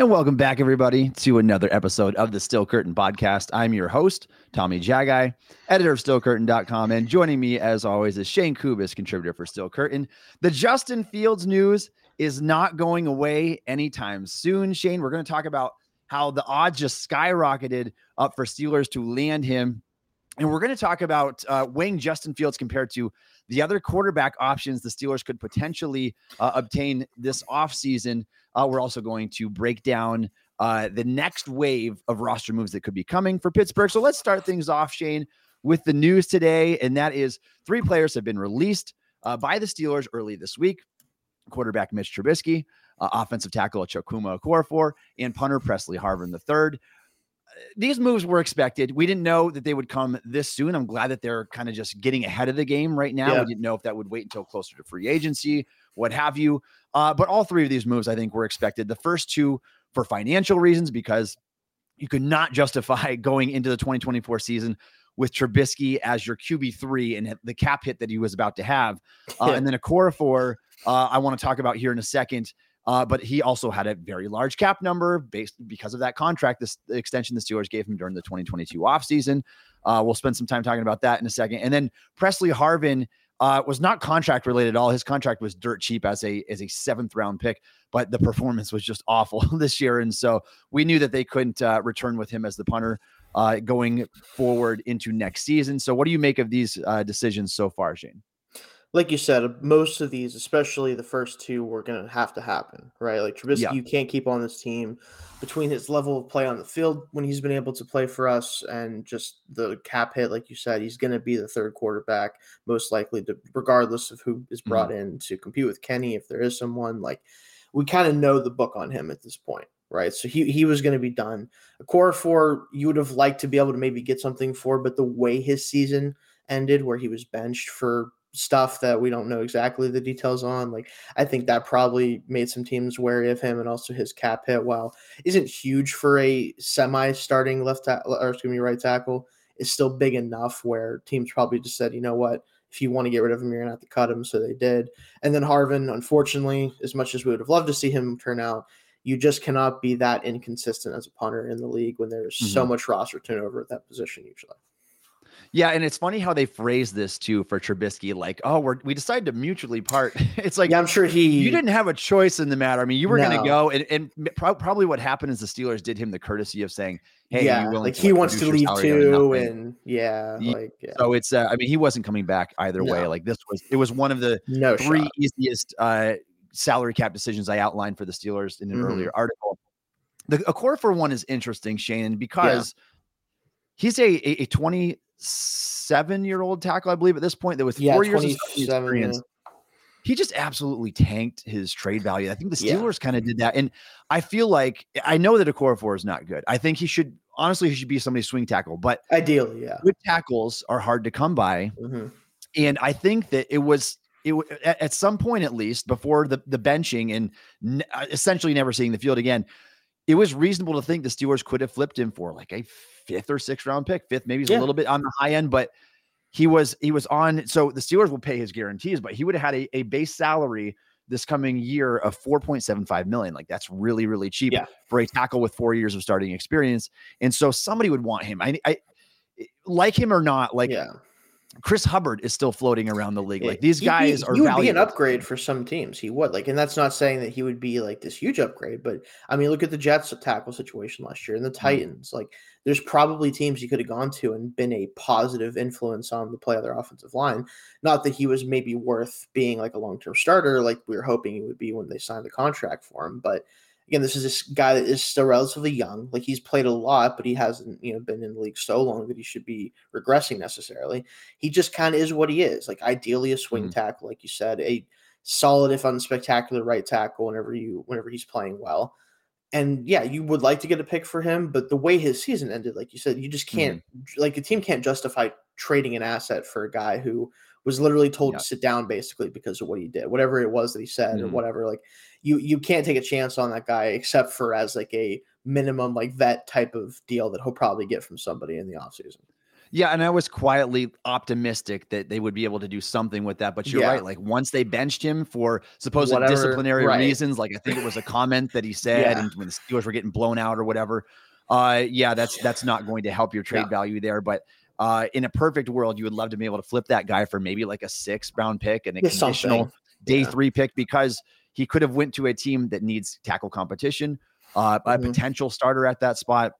And welcome back, everybody, to another episode of the Still Curtain podcast. I'm your host, Tommy Jaggi, editor of StillCurtain.com. And joining me, as always, is Shayne Kubas, contributor for Still Curtain. The Justin Fields news is not going away anytime soon. Shane, we're going to talk about how the odds just skyrocketed up for Steelers to land him. And we're going to talk about uh, weighing Justin Fields compared to the other quarterback options the Steelers could potentially uh, obtain this offseason. Uh, we're also going to break down uh, the next wave of roster moves that could be coming for Pittsburgh. So let's start things off, Shayne, with the news today. And that is three players have been released uh, by the Steelers early this week quarterback Mitch Trubisky, uh, offensive tackle Chukwuma Okorafor, and punter Presley Harvin III. These moves were expected. We didn't know that they would come this soon. I'm glad that they're kind of just getting ahead of the game right now. Yeah. We didn't know if that would wait until closer to free agency, what have you. Uh, but all three of these moves, I think, were expected. The first two for financial reasons, because you could not justify going into the 2024 season with Trubisky as your QB3 and the cap hit that he was about to have. Uh, and then Okorafor, uh, I want to talk about here in a second. Uh, but he also had a very large cap number based because of that contract, this extension the Steelers gave him during the 2022 offseason. Uh, we'll spend some time talking about that in a second. And then Presley Harvin uh, was not contract related at all. His contract was dirt cheap as a as a seventh round pick, but the performance was just awful this year, and so we knew that they couldn't uh, return with him as the punter uh, going forward into next season. So, what do you make of these uh, decisions so far, Shayne? Like you said, most of these, especially the first two, were going to have to happen, right? Like Trubisky, Yeah. you can't keep on this team between his level of play on the field when he's been able to play for us and just the cap hit, like you said, he's going to be the third quarterback, most likely, to, regardless of who is mm-hmm. brought in to compete with Kenny. If there is someone like we kind of know the book on him at this point, right? So he he was going to be done. Okorafor, you would have liked to be able to maybe get something for, but the way his season ended, where he was benched for stuff that we don't know exactly the details on. Like I think that probably made some teams wary of him, and also his cap hit, while isn't huge for a semi-starting left tackle or excuse me right tackle, is still big enough where teams probably just said, you know what, if you want to get rid of him, you're gonna have to cut him. So they did. And then Harvin, unfortunately, as much as we would have loved to see him turn out. You just cannot be that inconsistent as a punter in the league when there's so mm-hmm. much roster turnover at that position usually. Yeah, and it's funny how they phrase this too for Trubisky, like, "Oh, we're we decided to mutually part." It's like yeah, I'm sure he. you didn't have a choice in the matter. I mean, you were going to go, and, and prob- probably what happened is the Steelers did him the courtesy of saying, "Hey, yeah, you like to, he like, wants to leave too, and yeah, Ye- like yeah, So it's, uh, I mean, he wasn't coming back either way. Like this was, it was one of the no three shot. easiest uh, salary cap decisions I outlined for the Steelers in an Mhm. earlier article. The Okorafor one is interesting, Shayne, because he's a a 27 year old tackle, I believe, at this point. That with Yeah, four years of experience, yeah. he just absolutely tanked his trade value. I think the Yeah. Steelers kind of did that, and I feel like I know that Okorafor is not good. I think he should honestly he should be somebody's swing tackle, but Ideally, yeah. good tackles are hard to come by. Mhm. And I think that it was it at, at some point at least before the the benching and n- essentially never seeing the field again. It was reasonable to think the Steelers could have flipped him for like a fifth or sixth round pick. Fifth, maybe he's a little bit on the high end, but he was he was on. So the Steelers will pay his guarantees, but he would have had a, a base salary this coming year of 4.75 million. Like that's really, really cheap Yeah. for a tackle with four years of starting experience. And so somebody would want him. I, I like him or not, like yeah. Chris Hubbard is still floating around the league. Like these guys are he would be an upgrade for some teams. He would like, and that's not saying that he would be like this huge upgrade, but I mean, look at the Jets tackle situation last year and Mm-hmm. the Titans. Like, there's probably teams he could have gone to and been a positive influence on the play of their offensive line. Not that he was maybe worth being like a long term starter, like we were hoping he would be when they signed the contract for him, but. Again, this is this guy that is still relatively young. Like he's played a lot, but he hasn't, you know, been in the league so long that he should be regressing necessarily he just kind of is what he is. Like ideally a swing Mhm. tackle, like you said, a solid if unspectacular right tackle whenever you whenever he's playing well. And yeah, you would like to get a pick for him, but the way his season ended, like you said, you just can't mm-hmm. like the team can't justify trading an asset for a guy who was literally told to sit down basically because of what he did, whatever it was that he said mm-hmm. or whatever. Like you you can't take a chance on that guy except for as like a minimum like vet type of deal that he'll probably get from somebody in the offseason. Yeah, and I was quietly optimistic that they would be able to do something with that. But you're yeah. right. Like once they benched him for supposed whatever, disciplinary right. reasons, like I think it was a comment that he said, yeah. and when the Steelers were getting blown out or whatever. Uh, yeah, that's that's not going to help your trade yeah. value there. But uh, in a perfect world, you would love to be able to flip that guy for maybe like a six round pick and a conditional day three pick because he could have went to a team that needs tackle competition, uh, mm-hmm. a potential starter at that spot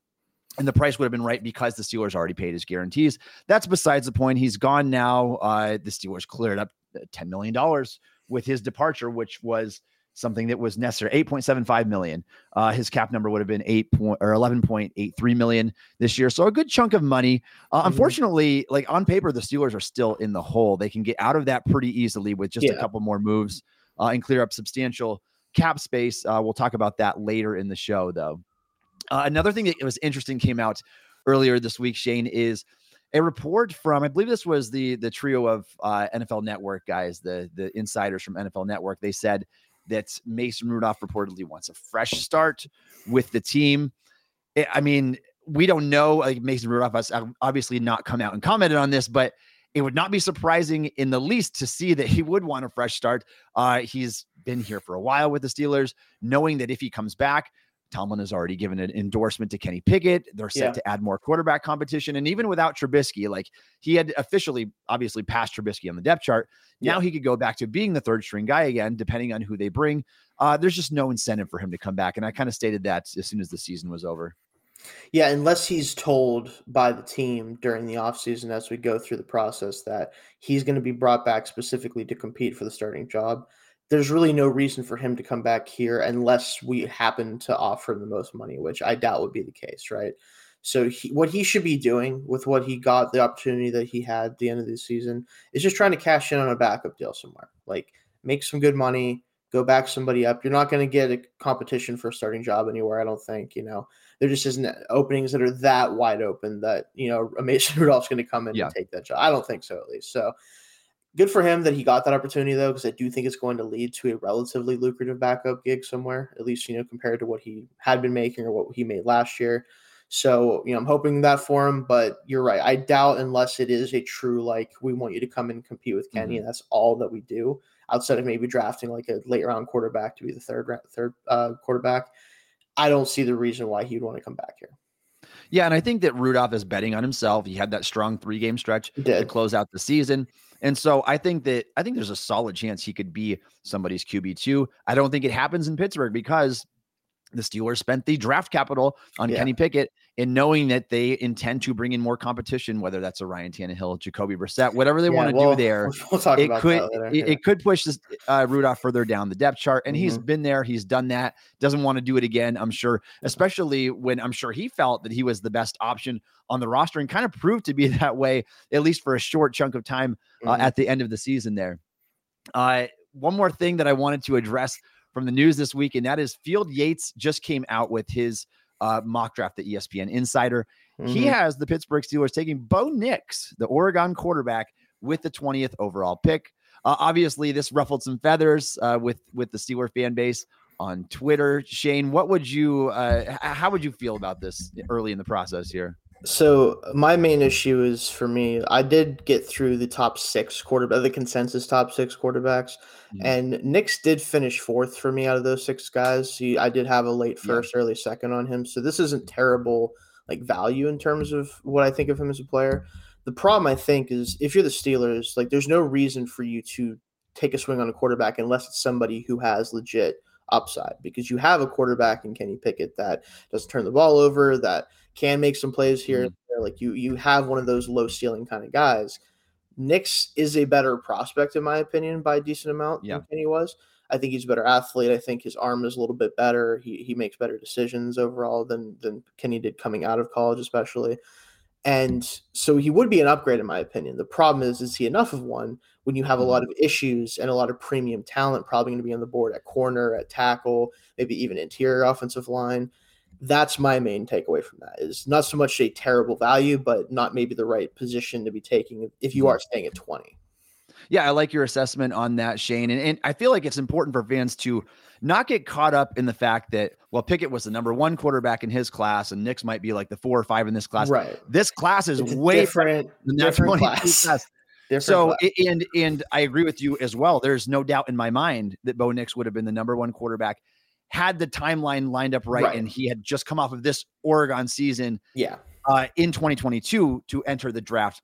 and the price would have been right because the Steelers already paid his guarantees. That's besides the point. He's gone now. Uh, the Steelers cleared up uh, $10 million with his departure, which was something that was necessary 8.75 million uh, his cap number would have been 8 point or 11.83 million this year so a good chunk of money uh, mm-hmm. unfortunately like on paper the steelers are still in the hole they can get out of that pretty easily with just yeah. a couple more moves uh, and clear up substantial cap space uh, we'll talk about that later in the show though uh, another thing that was interesting came out earlier this week, Shayne, is a report from I believe this was the the trio of uh, NFL Network guys, the the insiders from NFL Network. They said that Mason Rudolph reportedly wants a fresh start with the team. I mean, we don't know. Like Mason Rudolph has obviously not come out and commented on this, but it would not be surprising in the least to see that he would want a fresh start. Uh, he's been here for a while with the Steelers, knowing that if he comes back, Tomlin has already given an endorsement to Kenny Pickett. They're set yeah. to add more quarterback competition. And even without Trubisky, like he had officially, obviously, passed Trubisky on the depth chart. Now yeah. he could go back to being the third string guy again, depending on who they bring. Uh, there's just no incentive for him to come back. And I kind of stated that as soon as the season was over. Yeah, unless he's told by the team during the offseason as we go through the process that he's going to be brought back specifically to compete for the starting job there's really no reason for him to come back here unless we happen to offer him the most money, which I doubt would be the case, right? So he, what he should be doing with what he got, the opportunity that he had at the end of the season, is just trying to cash in on a backup deal somewhere. Like make some good money, go back somebody up. You're not going to get a competition for a starting job anywhere. I don't think. You know, there just isn't openings that are that wide open that you know Mason Rudolph's going to come in yeah. and take that job. I don't think so, at least. So good for him that he got that opportunity though, because I do think it's going to lead to a relatively lucrative backup gig somewhere, at least you know compared to what he had been making or what he made last year. So you know, I'm hoping that for him. But you're right. I doubt unless it is a true like we want you to come and compete with Kenny, mm-hmm. and that's all that we do outside of maybe drafting like a late round quarterback to be the third third uh, quarterback. I don't see the reason why he'd want to come back here. Yeah, and I think that Rudolph is betting on himself. He had that strong three game stretch to close out the season. And so I think that I think there's a solid chance he could be somebody's QB2. I don't think it happens in Pittsburgh because the Steelers spent the draft capital on yeah. Kenny Pickett in knowing that they intend to bring in more competition, whether that's a Ryan Tannehill, Jacoby Brissett, whatever they yeah, want to do there. We'll it could it, yeah. it, could push this uh, Rudolph further down the depth chart, and mm-hmm. he's been there, he's done that. Doesn't want to do it again, I'm sure. Especially when I'm sure he felt that he was the best option on the roster, and kind of proved to be that way at least for a short chunk of time uh, mm-hmm. at the end of the season. There. Uh, one more thing that I wanted to address from the news this week, and that is Field Yates just came out with his uh, mock draft, the ESPN Insider. Mm-hmm. He has the Pittsburgh Steelers taking Bo Nix, the Oregon quarterback, with the 20th overall pick. Uh, obviously, this ruffled some feathers uh, with with the Steeler fan base on Twitter. Shayne, what would you, uh, how would you feel about this early in the process here? So my main issue is for me, I did get through the top six quarterback, the consensus top six quarterbacks, mm-hmm. and Nix did finish fourth for me out of those six guys. He, I did have a late first, yeah. early second on him, so this isn't terrible like value in terms of what I think of him as a player. The problem I think is if you're the Steelers, like there's no reason for you to take a swing on a quarterback unless it's somebody who has legit upside because you have a quarterback in Kenny Pickett that doesn't turn the ball over, that can make some plays here. Mm-hmm. Like you, you have one of those low ceiling kind of guys. Nix is a better prospect, in my opinion, by a decent amount yeah. than Kenny was. I think he's a better athlete. I think his arm is a little bit better. He he makes better decisions overall than than Kenny did coming out of college, especially. And so he would be an upgrade, in my opinion. The problem is, is he enough of one when you have a lot Mm-hmm. of issues and a lot of premium talent probably going to be on the board at corner, at tackle, maybe even interior offensive line? That's my main takeaway from that is not so much a terrible value, but not maybe the right position to be taking if you Mhm. are staying at 20. Yeah, I like your assessment on that, Shayne. And, and I feel like it's important for fans to not get caught up in the fact that, well, Pickett was the number one quarterback in his class, and Nix might be like the four or five in this class. Right. This class is It's way different, than that different class. class. Different So, class. and and I agree with you as well. There's no doubt in my mind that Bo Nix would have been the number one quarterback had the timeline lined up right, Right. and he had just come off of this Oregon season yeah. uh, in 2022 to enter the draft.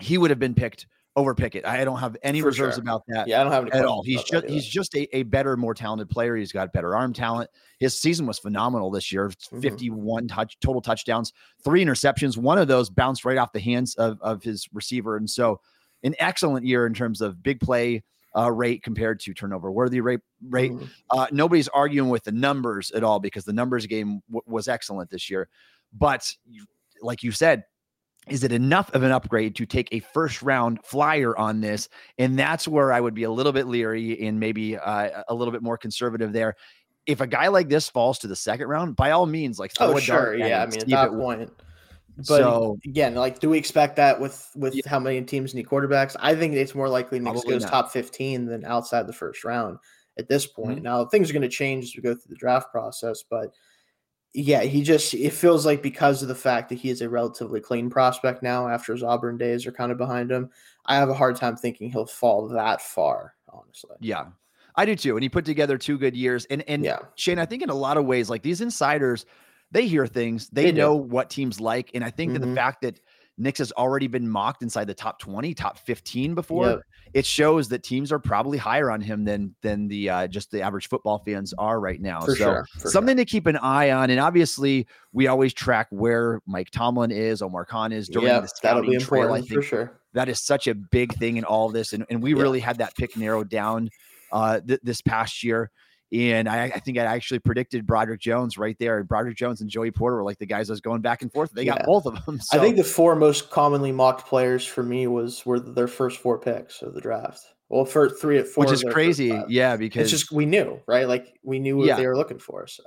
He would have been picked over Pickett. I don't have any For reserves sure. about that Yeah. I don't have any at all. He's just he's just a, a better, more talented player. He's got better arm talent. His season was phenomenal this year. Mhm. 51 touch total touchdowns, three interceptions. One of those bounced right off the hands of, of his receiver. And so an excellent year in terms of big play uh, rate compared to turnover worthy rate rate. Mhm. Uh, nobody's arguing with the numbers at all because the numbers game w- was excellent this year. But you, like you said, is it enough of an upgrade to take a first round flyer on this? And that's where I would be a little bit leery and maybe uh, a little bit more conservative there. If a guy like this falls to the second round, by all means, like throw Oh, a sure. Yeah. I mean, at that it point. But So- again, like, do we expect that with with Yeah. how many teams need quarterbacks? I think it's more likely Probably goes not. top fifteen than outside the first round at this point. Mm-hmm. Now things are going to change as we go through the draft process, but yeah, he just it feels like because of the fact that he is a relatively clean prospect now after his Auburn days are kind of behind him. I have a hard time thinking he'll fall that far, honestly. Yeah, I do too. And he put together two good years. And and Yeah. Shayne, I think in a lot of ways, like these insiders, they hear things, they, They know what teams like. And I think that the Mhm. fact that Nix has already been mocked inside the top 20, top 15 before, Yep. it shows that teams are probably higher on him than than the uh, just the average football fans are right now. For so sure. Something to keep an eye on. And obviously, we always track where Mike Tomlin is, Omar Khan is sure. during Yeah, the that'll scouting be trail. I think for sure. that is such a big thing in all this and, and we Yeah. really had that pick narrowed down uh th- this past year and I, I think I actually predicted Broderick Jones right there. And Broderick Jones and Joey Porter were like the guys I was going back and forth. They got both of them. So, I think the four most commonly mocked players for me was were their first four picks of the draft. Well, for three at four, which is crazy. Yeah, because it's just we knew, right? Like we knew what Yeah. they were looking for. So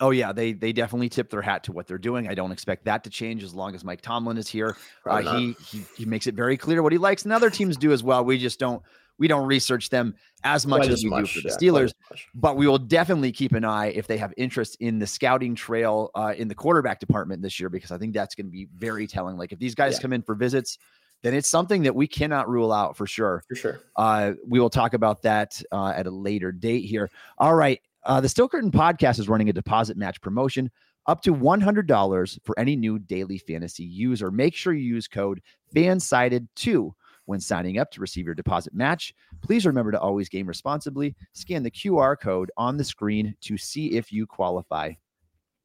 oh yeah, they they definitely tip their hat to what they're doing. I don't expect that to change as long as Mike Tomlin is here. Uh, he, he he makes it very clear what he likes, and other teams do as well. We just don't we don't research them as much Quite as we do for the yeah, Steelers. but we will definitely keep an eye if they have interest in the scouting trail uh, in the quarterback department this year, because I think that's going to be very telling. Like if these guys Yeah. come in for visits, then it's something that we cannot rule out for sure. for sure. Uh, we will talk about that uh, at a later date here. All right. Uh, the Still Curtain podcast is running a deposit match promotion up to $100 for any new daily fantasy user. Make sure you use code FANSIDED2 when signing up to receive your deposit match. Please remember to always game responsibly. Scan the QR code on the screen to see if you qualify.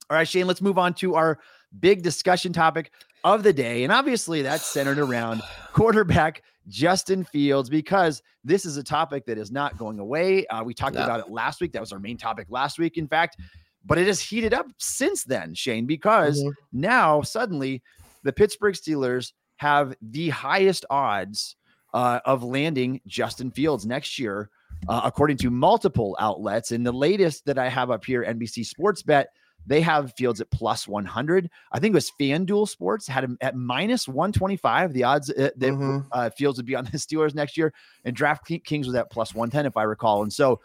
All right, Shayne, let's move on to our big discussion topic of the day. And obviously, that's centered around quarterback Justin Fields because this is a topic that is not going away. Uh, we talked No. about it last week. That was our main topic last week, in fact, but it has heated up since then, Shayne, because Mhm. now suddenly the Pittsburgh Steelers have the highest odds uh, of landing Justin Fields next year, uh, according to multiple outlets. And the latest that I have up here, NBC Sports Bet, they have Fields at plus 100. I think it was FanDuel Sports had him at minus 125. The odds uh, that Mhm. uh, Fields would be on the Steelers next year, and DraftKings was at plus 110, if I recall. And so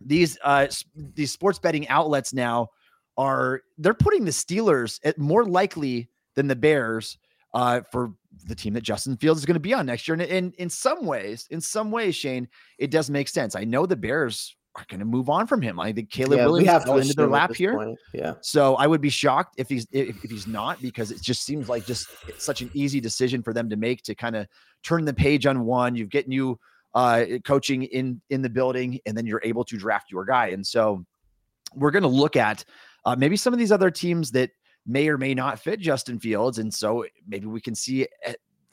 these uh, these sports betting outlets now are they're putting the Steelers at more likely than the Bears uh, for the team that Justin Fields is going to be on next year. And in in some ways, in some ways, Shayne, it does make sense. I know the Bears are going to move on from him. I think Caleb Yeah, Williams have fell to into their lap here. point. Yeah. So I would be shocked if he's if, if he's not because it just seems like just it's such an easy decision for them to make to kind of turn the page on one. You've get new uh, coaching in in the building, and then you're able to draft your guy. And so we're going to look at uh, maybe some of these other teams that may or may not fit Justin Fields, and so maybe we can see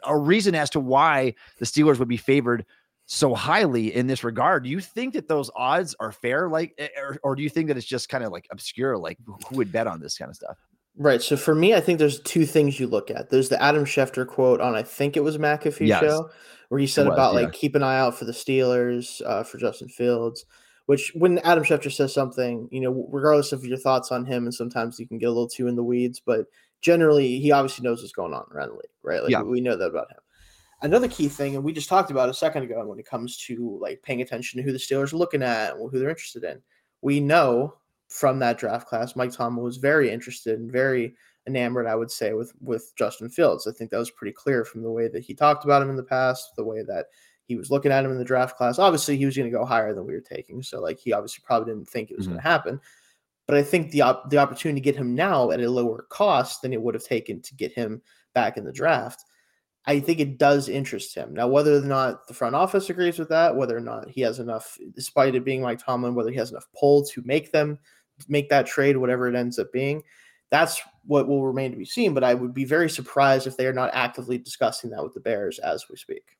a, reason as to why the Steelers would be favored so highly in this regard. Do you think that those odds are fair, like, eh, or, or do you think that it's just kind of like obscure, like who who would bet on this kind of stuff? Right. So for me, I think there's two things you look at. There's the Adam Schefter quote on I think it was McAfee Yes. show where he said was, about yeah. like keep an eye out for the Steelers uh, for Justin Fields. Which when Adam Schefter says something, you know, regardless of your thoughts on him, and sometimes you can get a little too in the weeds, but generally he obviously knows what's going on around the league, right? Like Yeah. we know that about him. Another key thing, and we just talked about a second ago, when it comes to like paying attention to who the Steelers are looking at and who they're interested in, we know from that draft class, Mike Tomlin was very interested and very enamored, I would say, with with Justin Fields. I think that was pretty clear from the way that he talked about him in the past, the way that he was looking at him in the draft class. Obviously, he was going to go higher than we were taking, so like he obviously probably didn't think it was going to mm-hmm. happen. But I think the op- the opportunity to get him now at a lower cost than it would have taken to get him back in the draft. I think it does interest him. Now, whether or not the front office agrees with that, whether or not he has enough, despite it being Mike Tomlin, whether he has enough pull to make them make that trade, whatever it ends up being, that's what will remain to be seen. But I would be very surprised if they are not actively discussing that with the Bears as we speak.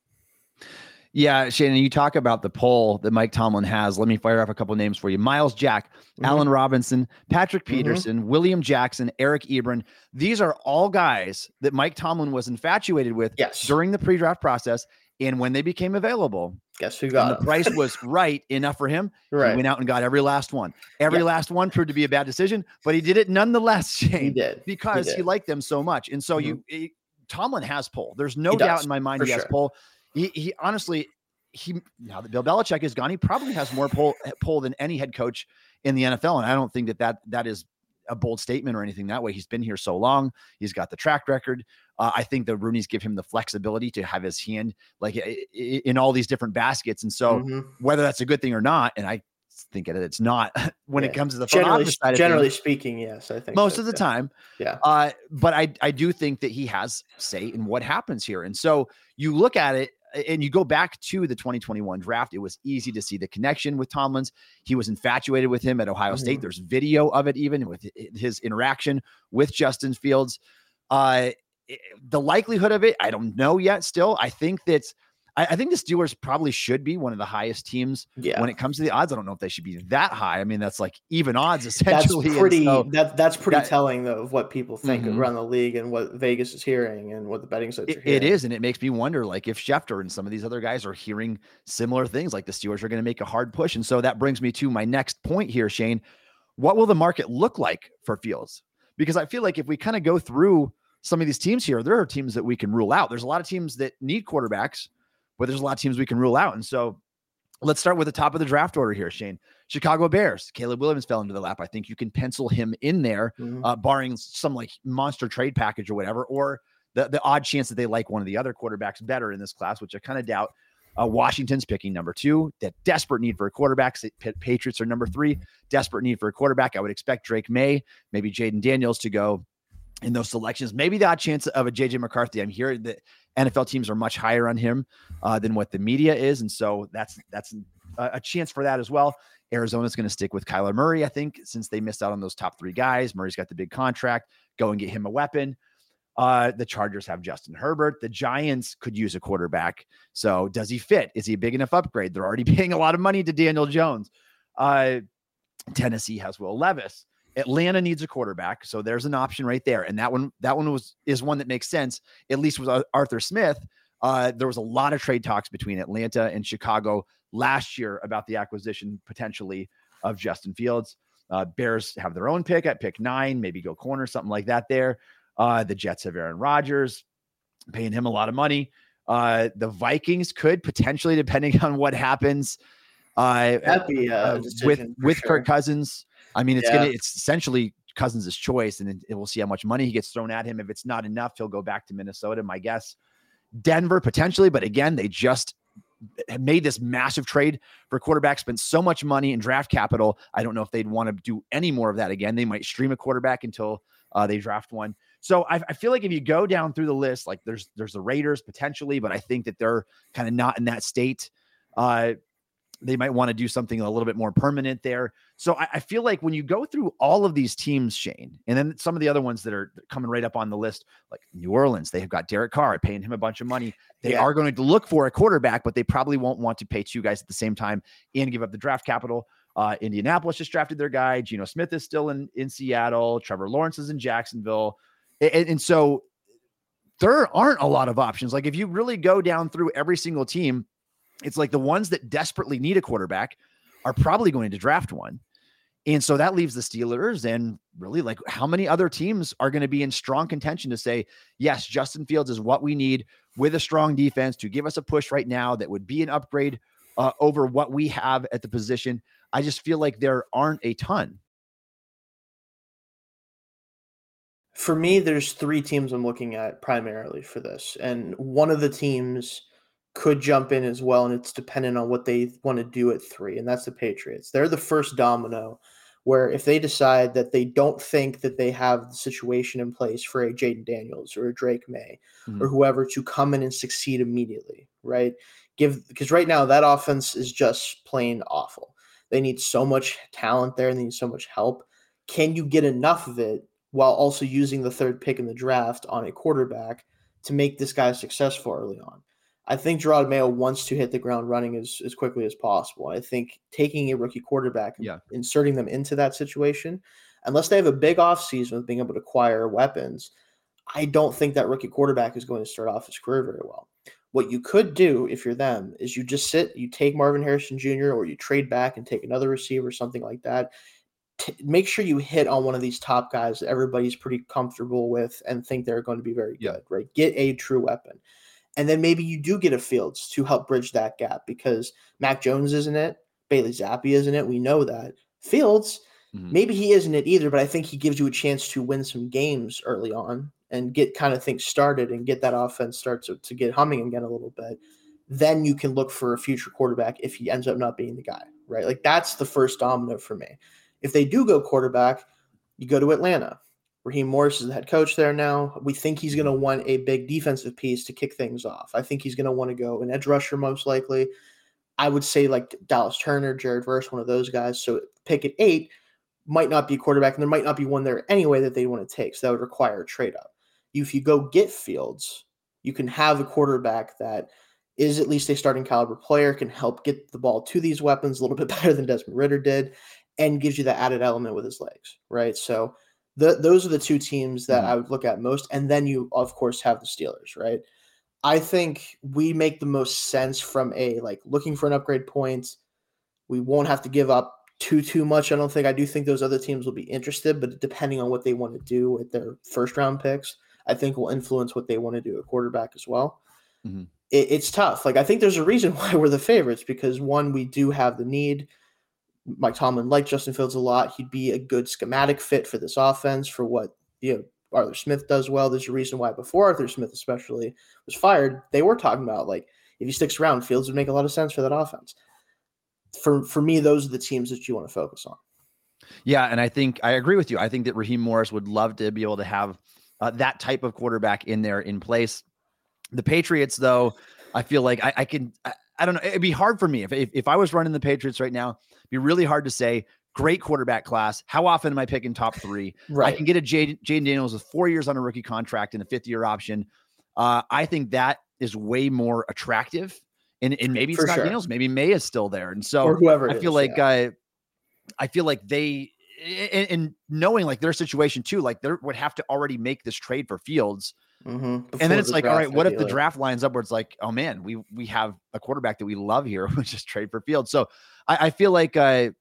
Yeah, Shannon, you talk about the poll that Mike Tomlin has. Let me fire off a couple names for you. Myles Jack, Mhm. Allen Robinson, Patrick Mhm. Peterson, William Jackson, Eric Ebron. These are all guys that Mike Tomlin was infatuated with Yes. during the pre-draft process. And when they became available, Guess who got the price was right enough for him, right. he went out and got every last one. Every Yeah. last one proved to be a bad decision, but he did it nonetheless, Shayne, He did because he, did. liked them so much. And so Mhm. you, he- Tomlin has pull. There's no doubt in my mind for he has sure. pull. He, he honestly, he now that Bill Belichick is gone, he probably has more pull pull than any head coach in the NFL. And I don't think that that that is a bold statement or anything that way. He's been here so long. He's got the track record. Uh, I think the Rooney's give him the flexibility to have his hand like i- i- in all these different baskets. And so Mhm. whether that's a good thing or not, and I think that it's not when it comes to the generally, office side of generally things, speaking, yes, I think most so, of the yeah. time. Yeah. Uh, but I I do think that he has say in what happens here. And so you look at it and you go back to the 2021 draft. It was easy to see the connection with Tomlins. He was infatuated with him at Ohio State. Mhm. There's video of it even with his interaction with Justin Fields. Uh, the likelihood of it, I don't know yet. Still, I think that I, I think the Steelers probably should be one of the highest teams Yeah. when it comes to the odds. I don't know if they should be that high. I mean, that's like even odds that's essentially. and pretty so- that that's pretty that- telling though of what people think Mhm. around the league and what Vegas is hearing and what the betting sites are hearing. it is, and it makes me wonder, like if Schefter and some of these other guys are hearing similar things, like the Steelers are going to make a hard push, and so that brings me to my next point here, Shayne. What will the market look like for Fields? Because I feel like if we kind of go through some of these teams here, there are teams that we can rule out. There's a lot of teams that need quarterbacks, but there's a lot of teams we can rule out, and so let's start with the top of the draft order here, Shayne. Chicago Bears. Caleb Williams fell into the lap. I think you can pencil him in there Mhm. uh, barring some like monster trade package or whatever, or the, the odd chance that they like one of the other quarterbacks better in this class, which I kind of doubt. Uh, Washington's picking number two. That desperate need for a quarterback. Patriots are number three. Desperate need for a quarterback. I would expect Drake Maye, maybe Jayden Daniels to go in those selections. Maybe the odd chance of a JJ McCarthy. I'm hearing that NFL teams are much higher on him uh, than what the media is, and so that's that's a, chance for that as well. Arizona's going to stick with Kyler Murray, I think, since they missed out on those top three guys. Murray's got the big contract. Go and get him a weapon. Uh, the Chargers have Justin Herbert. The Giants could use a quarterback. So does he fit? Is he a big enough upgrade? They're already paying a lot of money to Daniel Jones. Uh, Tennessee has Will Levis. Atlanta needs a quarterback, so there's an option right there. And that one, that one was is one that makes sense, at least with Arthur Smith. Uh, there was a lot of trade talks between Atlanta and Chicago last year about the acquisition potentially of Justin Fields. Uh, Bears have their own pick at pick nine, maybe go corner, something like that there. Uh, the Jets have Aaron Rodgers, paying him a lot of money. Uh, the Vikings could potentially, depending on what happens, uh, That'd be a uh, with with sure. Kirk Cousins. I mean, it's Yeah. gonna it's essentially Cousins' choice, and then we'll see how much money he gets thrown at him. If it's not enough, he'll go back to Minnesota. My guess, Denver potentially, but again, they just made this massive trade for quarterback, spent so much money in draft capital. I don't know if they'd want to do any more of that again. They might stream a quarterback until uh, they draft one. So I, I feel like if you go down through the list, like there's there's the Raiders potentially, but I think that they're kind of not in that state. Uh, they might want to do something a little bit more permanent there. So I, I feel like when you go through all of these teams, Shayne, and then some of the other ones that are coming right up on the list, like New Orleans, they have got Derek Carr paying him a bunch of money. They Yeah. are going to look for a quarterback, but they probably won't want to pay two guys at the same time and give up the draft capital. Uh, Indianapolis just drafted their guy. Geno Smith is still in in Seattle. Trevor Lawrence is in Jacksonville, and, and so there aren't a lot of options. Like if you really go down through every single team, it's like the ones that desperately need a quarterback are probably going to draft one. And so that leaves the Steelers and really like how many other teams are going to be in strong contention to say, yes, Justin Fields is what we need with a strong defense to give us a push right now that would be an upgrade uh, over what we have at the position. I just feel like there aren't a ton. For me, there's three teams I'm looking at primarily for this. And one of the teams could jump in as well, and it's dependent on what they want to do at three, and that's the Patriots. They're the first domino where if they decide that they don't think that they have the situation in place for a Jayden Daniels or a Drake Maye mm-hmm. or whoever to come in and succeed immediately, right? Give because right now that offense is just plain awful. They need so much talent there and they need so much help. Can you get enough of it while also using the third pick in the draft on a quarterback to make this guy successful early on? I think Jerod Mayo wants to hit the ground running as, as quickly as possible. I think taking a rookie quarterback yeah. inserting them into that situation, unless they have a big offseason with being able to acquire weapons, I don't think that rookie quarterback is going to start off his career very well. What you could do if you're them is you just sit, you take Marvin Harrison Jr., or you trade back and take another receiver, something like that. T- make sure you hit on one of these top guys that everybody's pretty comfortable with and think they're going to be very good, right? Get a true weapon. And then maybe you do get a Fields to help bridge that gap because Mac Jones isn't it, Bailey Zappe isn't it. We know that. Fields, mm-hmm. maybe he isn't it either, but I think he gives you a chance to win some games early on and get kind of things started and get that offense start to, to get humming again a little bit. Then you can look for a future quarterback if he ends up not being the guy, right? Like that's the first domino for me. If they do go quarterback, you go to Atlanta. Raheem Morris is the head coach there now. We think he's going to want a big defensive piece to kick things off. I think he's going to want to go an edge rusher most likely. I would say like Dallas Turner, Jared Verse, one of those guys. So pick at eight might not be a quarterback, and there might not be one there anyway that they want to take. So that would require a trade up. If you go get Fields, you can have a quarterback that is at least a starting caliber player, can help get the ball to these weapons a little bit better than Desmond Ridder did, and gives you that added element with his legs, right? So the, those are the two teams that mm-hmm. I would look at most. And then you, of course, have the Steelers, right? I think we make the most sense from a like looking for an upgrade point. We won't have to give up too too much. I don't think. I do think those other teams will be interested, but depending on what they want to do with their first round picks, I think will influence what they want to do at quarterback as well. Mm-hmm. It, it's tough. Like I think there's a reason why we're the favorites because one, we do have the need. Mike Tomlin liked Justin Fields a lot. He'd be a good schematic fit for this offense for what you know Arthur Smith does well. There's a reason why before Arthur Smith especially was fired, they were talking about like if he sticks around, Fields would make a lot of sense for that offense. For for me, those are the teams that you want to focus on. Yeah, and I think I agree with you. I think that Raheem Morris would love to be able to have uh, that type of quarterback in there in place. The Patriots, though, I feel like I, I can. I, I, don't know. It'd be hard for me if, if if I was running the Patriots right now be really hard to say. Great quarterback class. How often am I picking top three? Right. I can get a Jayden Daniels with four years on a rookie contract and a fifth year option. Uh, I think that is way more attractive. And, and maybe it's For not sure. Daniels, maybe Maye is still there. And so or whoever I feel is, like yeah. uh, I feel like they and, and, knowing like their situation too, like they would have to already make this trade for Fields. Mm-hmm. And then it's the like, all right, what if the draft lines up where it's like, oh man, we we have a quarterback that we love here, we just trade for Fields. So I, I feel like uh,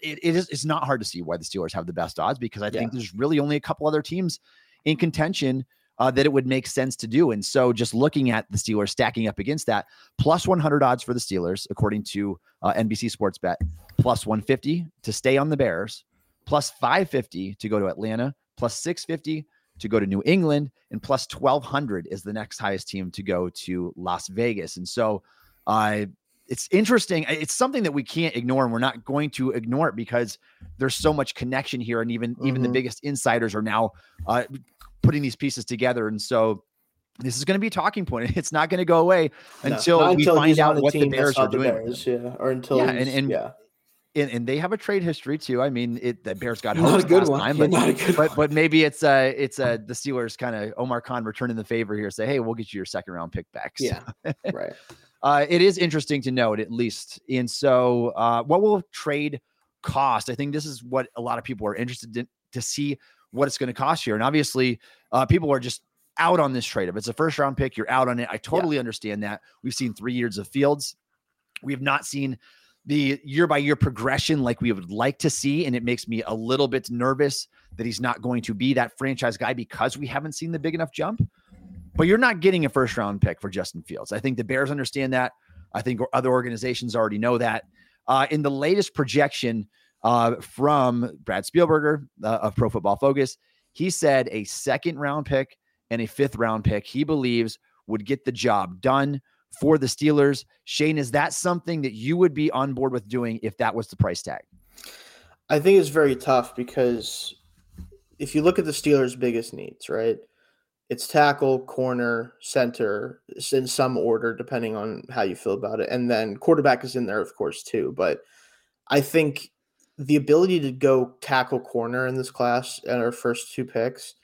it, it is it's not hard to see why the Steelers have the best odds because I yeah. think there's really only a couple other teams in contention uh, that it would make sense to do. And so just looking at the Steelers stacking up against that, plus 100 odds for the Steelers, according to uh, NBC Sports Bet, plus 150 to stay on the Bears, plus 550 to go to Atlanta, plus 650 to go to New England, and plus 1200 is the next highest team to go to Las Vegas. And so uh, it's interesting. It's something that we can't ignore, and we're not going to ignore it because there's so much connection here, and even mm-hmm. even the mm-hmm. biggest insiders are now uh, putting these pieces together. And so this is going to be a talking point. It's not going to go away until, no, until we find out what the Bears are doing. Bears, yeah, or until yeah, and, and yeah. And, and, they have a trade history too. I mean, it the Bears got not a good one, time, but, but, but maybe it's uh it's uh the Steelers kind of Omar Khan returning the favor here, say, hey, we'll get you your second round pick back. So. Yeah, right. Uh, it is interesting to note, at least. And so, uh, what will trade cost? I think this is what a lot of people are interested in to see what it's going to cost here. And obviously, uh, people are just out on this trade. If it's a first round pick, you're out on it. I totally yeah. understand that. We've seen three years of Fields. We have not seen the year by year progression like we would like to see. And it makes me a little bit nervous that he's not going to be that franchise guy because we haven't seen the big enough jump. But you're not getting a first round pick for Justin Fields. I think the Bears understand that. I think other organizations already know that. Uh, in the latest projection uh, from Brad Spielberger uh, of Pro Football Focus, he said a second round pick and a fifth round pick he believes would get the job done for the Steelers. Shayne, is that something that you would be on board with doing if that was the price tag? I think it's very tough because if you look at the Steelers' biggest needs, right? It's tackle, corner, center, it's in some order, depending on how you feel about it. And then quarterback is in there, of course, too. But I think the ability to go tackle corner in this class at our first two picks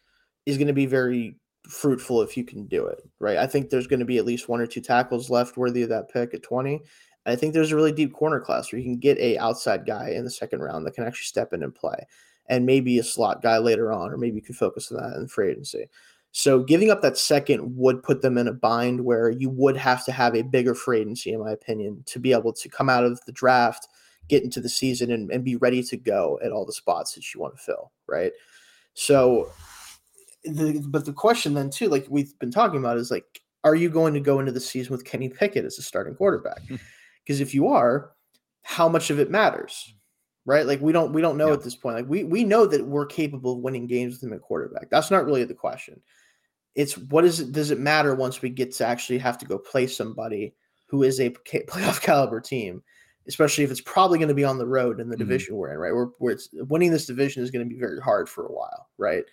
is going to be very fruitful if you can do it, right? I think there's going to be at least one or two tackles left worthy of that pick at 20. I think there's a really deep corner class where you can get a outside guy in the second round that can actually step in and play, and maybe a slot guy later on, or maybe you can focus on that in free agency. So giving up that second would put them in a bind where you would have to have a bigger free agency, in my opinion, to be able to come out of the draft, get into the season, and, and be ready to go at all the spots that you want to fill, right? So the, but the question then too, like we've been talking about, is like, are you going to go into the season with Kenny Pickett as a starting quarterback? Hmm. Because if you are, how much of it matters, right? Like we don't we don't know yeah. at this point. Like we we know that we're capable of winning games with him at quarterback. That's not really the question. It's what is it? Does it matter once we get to actually have to go play somebody who is a playoff caliber team? Especially if it's probably going to be on the road in the mm-hmm. division we're in, right? Where, where it's winning this division is going to be very hard for a while, right?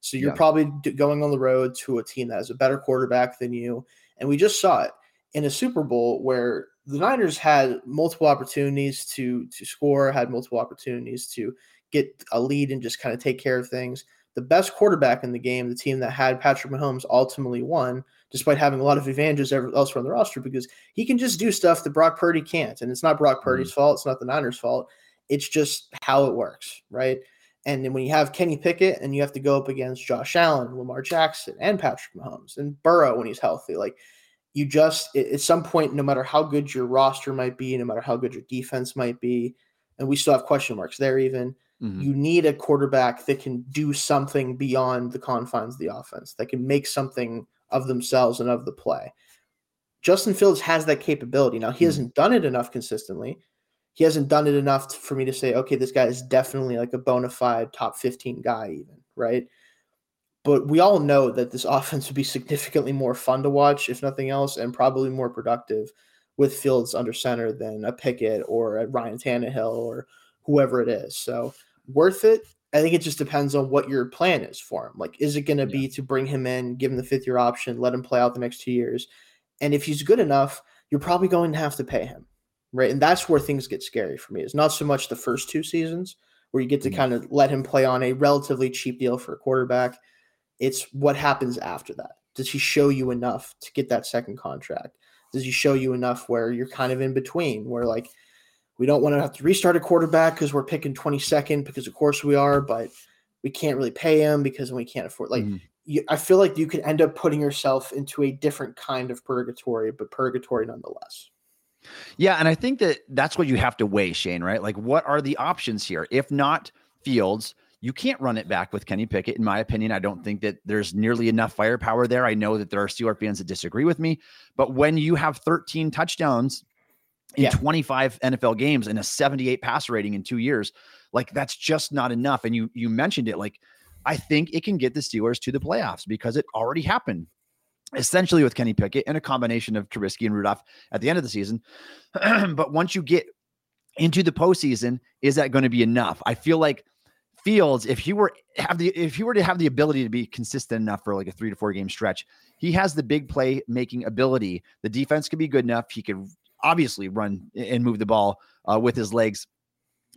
So you're yeah. probably going on the road to a team that has a better quarterback than you. And we just saw it in a Super Bowl where the Niners had multiple opportunities to to score, had multiple opportunities to get a lead and just kind of take care of things. The best quarterback in the game, the team that had Patrick Mahomes, ultimately won, despite having a lot of advantages elsewhere on the roster because he can just do stuff that Brock Purdy can't. And it's not Brock Purdy's mm-hmm. fault. It's not the Niners' fault. It's just how it works, right? And then when you have Kenny Pickett and you have to go up against Josh Allen, Lamar Jackson, and Patrick Mahomes, and Burrow when he's healthy, like you just at some point, no matter how good your roster might be, no matter how good your defense might be, and we still have question marks there, even mm-hmm. you need a quarterback that can do something beyond the confines of the offense, that can make something of themselves and of the play. Justin Fields has that capability. Now, he mm-hmm. hasn't done it enough consistently he hasn't done it enough for me to say, okay, this guy is definitely like a bona fide top 15 guy, even, right? But we all know that this offense would be significantly more fun to watch, if nothing else, and probably more productive with Fields under center than a Pickett or a Ryan Tannehill or whoever it is. So worth it. I think it just depends on what your plan is for him. Like, is it going to yeah. be to bring him in, give him the fifth year option, let him play out the next two years? And if he's good enough, you're probably going to have to pay him right? And that's where things get scary for me. It's not so much the first two seasons where you get to mm-hmm. kind of let him play on a relatively cheap deal for a quarterback. It's what happens after that. Does he show you enough to get that second contract? Does he show you enough where you're kind of in between, where like we don't want to have to restart a quarterback because we're picking 22nd because of course we are, but we can't really pay him because we can't afford like mm-hmm. you, I feel like you could end up putting yourself into a different kind of purgatory, but purgatory nonetheless. Yeah, and I think that that's what you have to weigh, Shayne, right? Like, what are the options here? If not Fields, you can't run it back with Kenny Pickett, in my opinion. I don't think that there's nearly enough firepower there. I know that there are Steeler fans that disagree with me, but when you have 13 touchdowns in yeah. 25 NFL games and a 78 pass rating in two years, like that's just not enough. And you you mentioned it, like I think it can get the Steelers to the playoffs because it already happened essentially with Kenny Pickett and a combination of Trubisky and Rudolph at the end of the season. but once you get into the postseason, is that going to be enough? I feel like Fields, if he were have the if he were to have the ability to be consistent enough for like a three to four game stretch, he has the big play making ability. The defense could be good enough. He could obviously run and move the ball uh, with his legs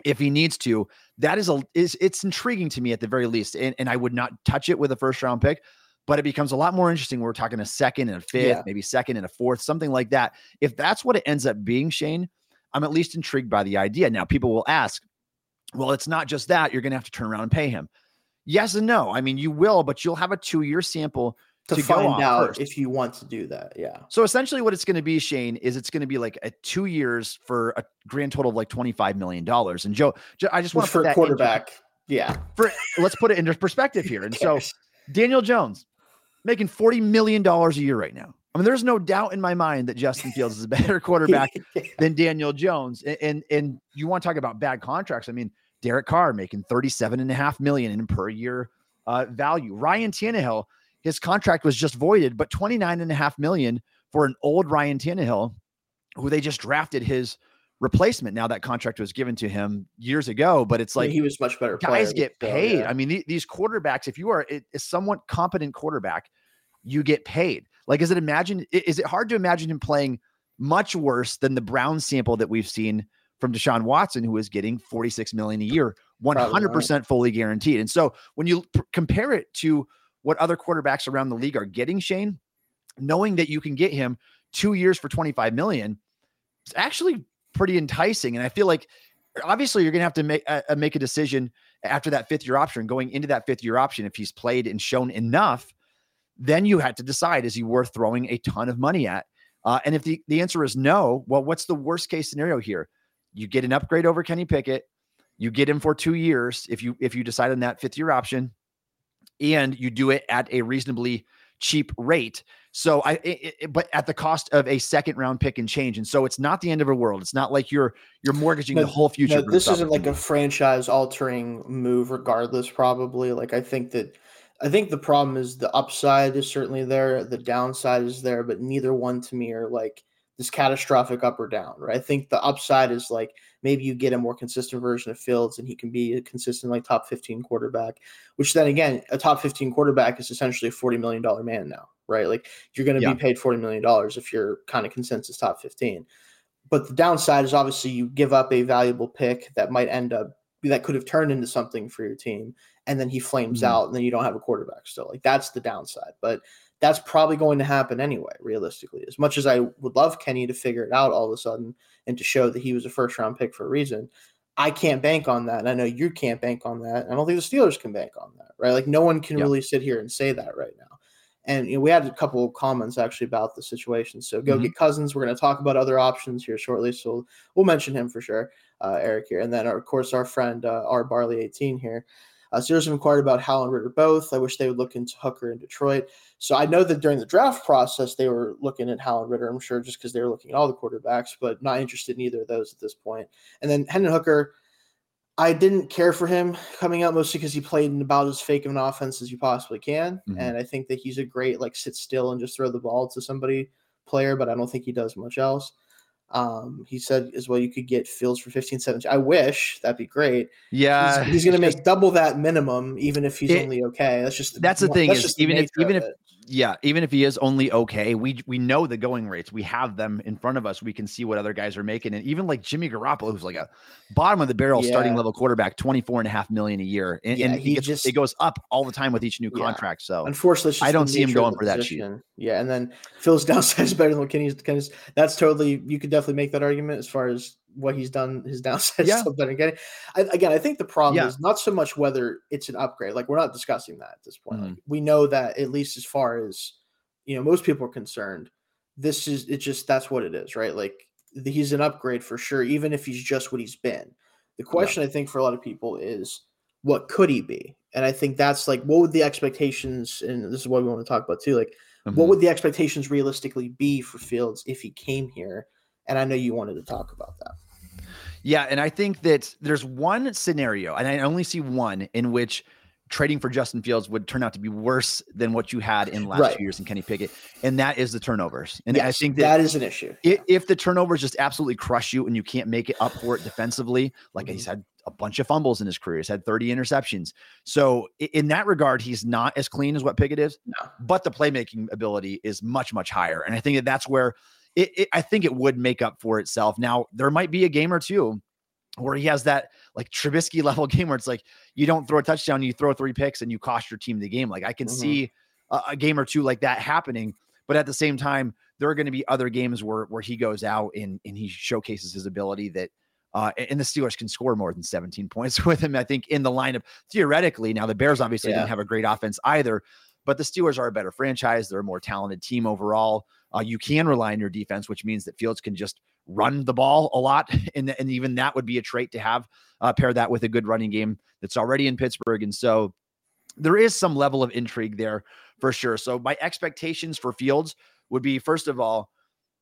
if he needs to. That is a is it's intriguing to me at the very least, and, and I would not touch it with a first round pick. but it becomes a lot more interesting. We're talking a second and a fifth, Yeah. maybe second and a fourth, something like that. If that's what it ends up being, Shayne, I'm at least intrigued by the idea. Now, people will ask, well, it's not just that. You're going to have to turn around and pay him. Yes and no. I mean, you will, but you'll have a two year sample to, to find out first. if you want to do that. Yeah. So essentially, what it's going to be, Shayne, is it's going to be like a two years for a grand total of like $25 million. And Joe, Jo- I just want to for put a that quarterback. Yeah. For, let's put it into perspective here. And so Daniel Jones making $40 million a year right now. I mean, there's no doubt in my mind that Justin Fields is a better quarterback than Daniel Jones. And, and and you want to talk about bad contracts. I mean, Derek Carr making 37 and a half million in per year uh, value. Ryan Tannehill, his contract was just voided, but 29 and a half million for an old Ryan Tannehill, who they just drafted his replacement. Now that contract was given to him years ago, but it's like he was much better. player, guys get so, paid. yeah. I mean, the- these quarterbacks, if you are a, a somewhat competent quarterback, you get paid. Like, is it imagine? Is it hard to imagine him playing much worse than the Brown sample that we've seen from Deshaun Watson, who is getting 46 million a year, 100% fully guaranteed. And so when you p- compare it to what other quarterbacks around the league are getting, Shane, knowing that you can get him two years for 25 million, it's actually pretty enticing. And I feel like obviously you're going to have to make uh, uh, make a decision after that fifth year option, going into that fifth year option. If he's played and shown enough, then you had to decide is he worth throwing a ton of money at? Uh, and if the, the answer is no, well, what's the worst case scenario here? You get an upgrade over Kenny Pickett, you get him for two years if you if you decide on that fifth year option, and you do it at a reasonably cheap rate. So I, it, it- but at the cost of a second round pick and change, and so it's not the end of the world. It's not like you're you're mortgaging No, the whole future. No, this isn't like a franchise altering move, regardless. Probably, like I think that, I think the problem is the upside is certainly there, the downside is there, but neither one to me are like this catastrophic up or down. Right? I think the upside is like maybe you get a more consistent version of Fields, and he can be a consistent like top fifteen quarterback. Which then again, a top fifteen quarterback is essentially a forty million dollar man now, right? Like you're going to Yeah. be paid forty million dollars if you're kind of consensus top fifteen but the downside is obviously you give up a valuable pick that might end up that could have turned into something for your team and then he flames Mhm. out and then you don't have a quarterback still like that's the downside but that's probably going to happen anyway realistically as much as i would love kenny to figure it out all of a sudden and to show that he was a first round pick for a reason i can't bank on that and i know you can't bank on that i don't think the steelers can bank on that right like no one can Yeah. really sit here and say that right now and you know, we had a couple of comments actually about the situation. So go Mhm. get Cousins. We're going to talk about other options here shortly. So we'll mention him for sure, uh, Eric here. And then, of course, our friend uh, R. Barley18 here. Uh, have inquired about Howell and Ridder both. I wish they would look into Hooker in Detroit. So I know that during the draft process, they were looking at Howell and Ridder, I'm sure, just because they were looking at all the quarterbacks, but not interested in either of those at this point. And then Hendon Hooker, I didn't care for him coming out mostly because he played in about as fake of an offense as you possibly can. Mhm. And I think that he's a great, like, sit still and just throw the ball to somebody player, but I don't think he does much else. Um, he said as well, you could get Fields for 15, 17. I wish that'd be great. Yeah, he's, he's going to make double that minimum, even if he's It- only okay. That's just That's the thing that's is just even if even if it. Yeah, even if he is only okay, we we know the going rates. We have them in front of us. We can see what other guys are making. And even like Jimmy Garoppolo, who's like a bottom of the barrel starting level quarterback, 24 and a half million a year. And, Yeah, and he it, gets, just- it goes up all the time with each new Yeah. contract. So Unfortunately, I don't see him going for that cheap. Yeah, and then Fields' downside is better than what Kenny's. Kenny's that's totally you could definitely make that argument as far as what he's done. His downside Yeah. better than I, again, I think the problem Yeah. is not so much whether it's an upgrade. Like we're not discussing that at this point. Mm-hmm. Like, we know that at least as far as you know, most people are concerned. This is it. Just that's what it is, right? Like the, he's an upgrade for sure, even if he's just what he's been. The question I think for a lot of people is what could he be? And I think that's like what would the expectations and this is what we want to talk about too. Like Mhm. what would the expectations realistically be for Fields if he came here? And I know you wanted to talk about that. Yeah, and I think that there's one scenario, and I only see one in which trading for Justin Fields would turn out to be worse than what you had in last Right. years in Kenny Pickett, and that is the turnovers. And I Yes, think that is an issue. i- if the turnovers just absolutely crush you and you can't make it up for it defensively, like he's Mhm. had a bunch of fumbles in his career, he's had 30 interceptions. So in that regard, he's not as clean as what Pickett is, No. but the playmaking ability is much, much higher. And I think that that's where it, it I think it would make up for itself. Now, there might be a game or two where he has that like Trubisky level game where it's like you don't throw a touchdown, you throw three picks and you cost your team the game. Like I can Mhm. see a, a game or two like that happening. But at the same time, there are going to be other games where where he goes out and and he showcases his ability that uh, and the Steelers can score more than 17 points with him. I think in the lineup theoretically. Now the Bears obviously yeah. didn't have a great offense either, but the Steelers are a better franchise. They're a more talented team overall. Uh, you can rely on your defense, which means that Fields can just run the ball a lot, and, and even that would be a trait to have. Uh, pair that with a good running game that's already in Pittsburgh, and so there is some level of intrigue there for sure. So my expectations for Fields would be first of all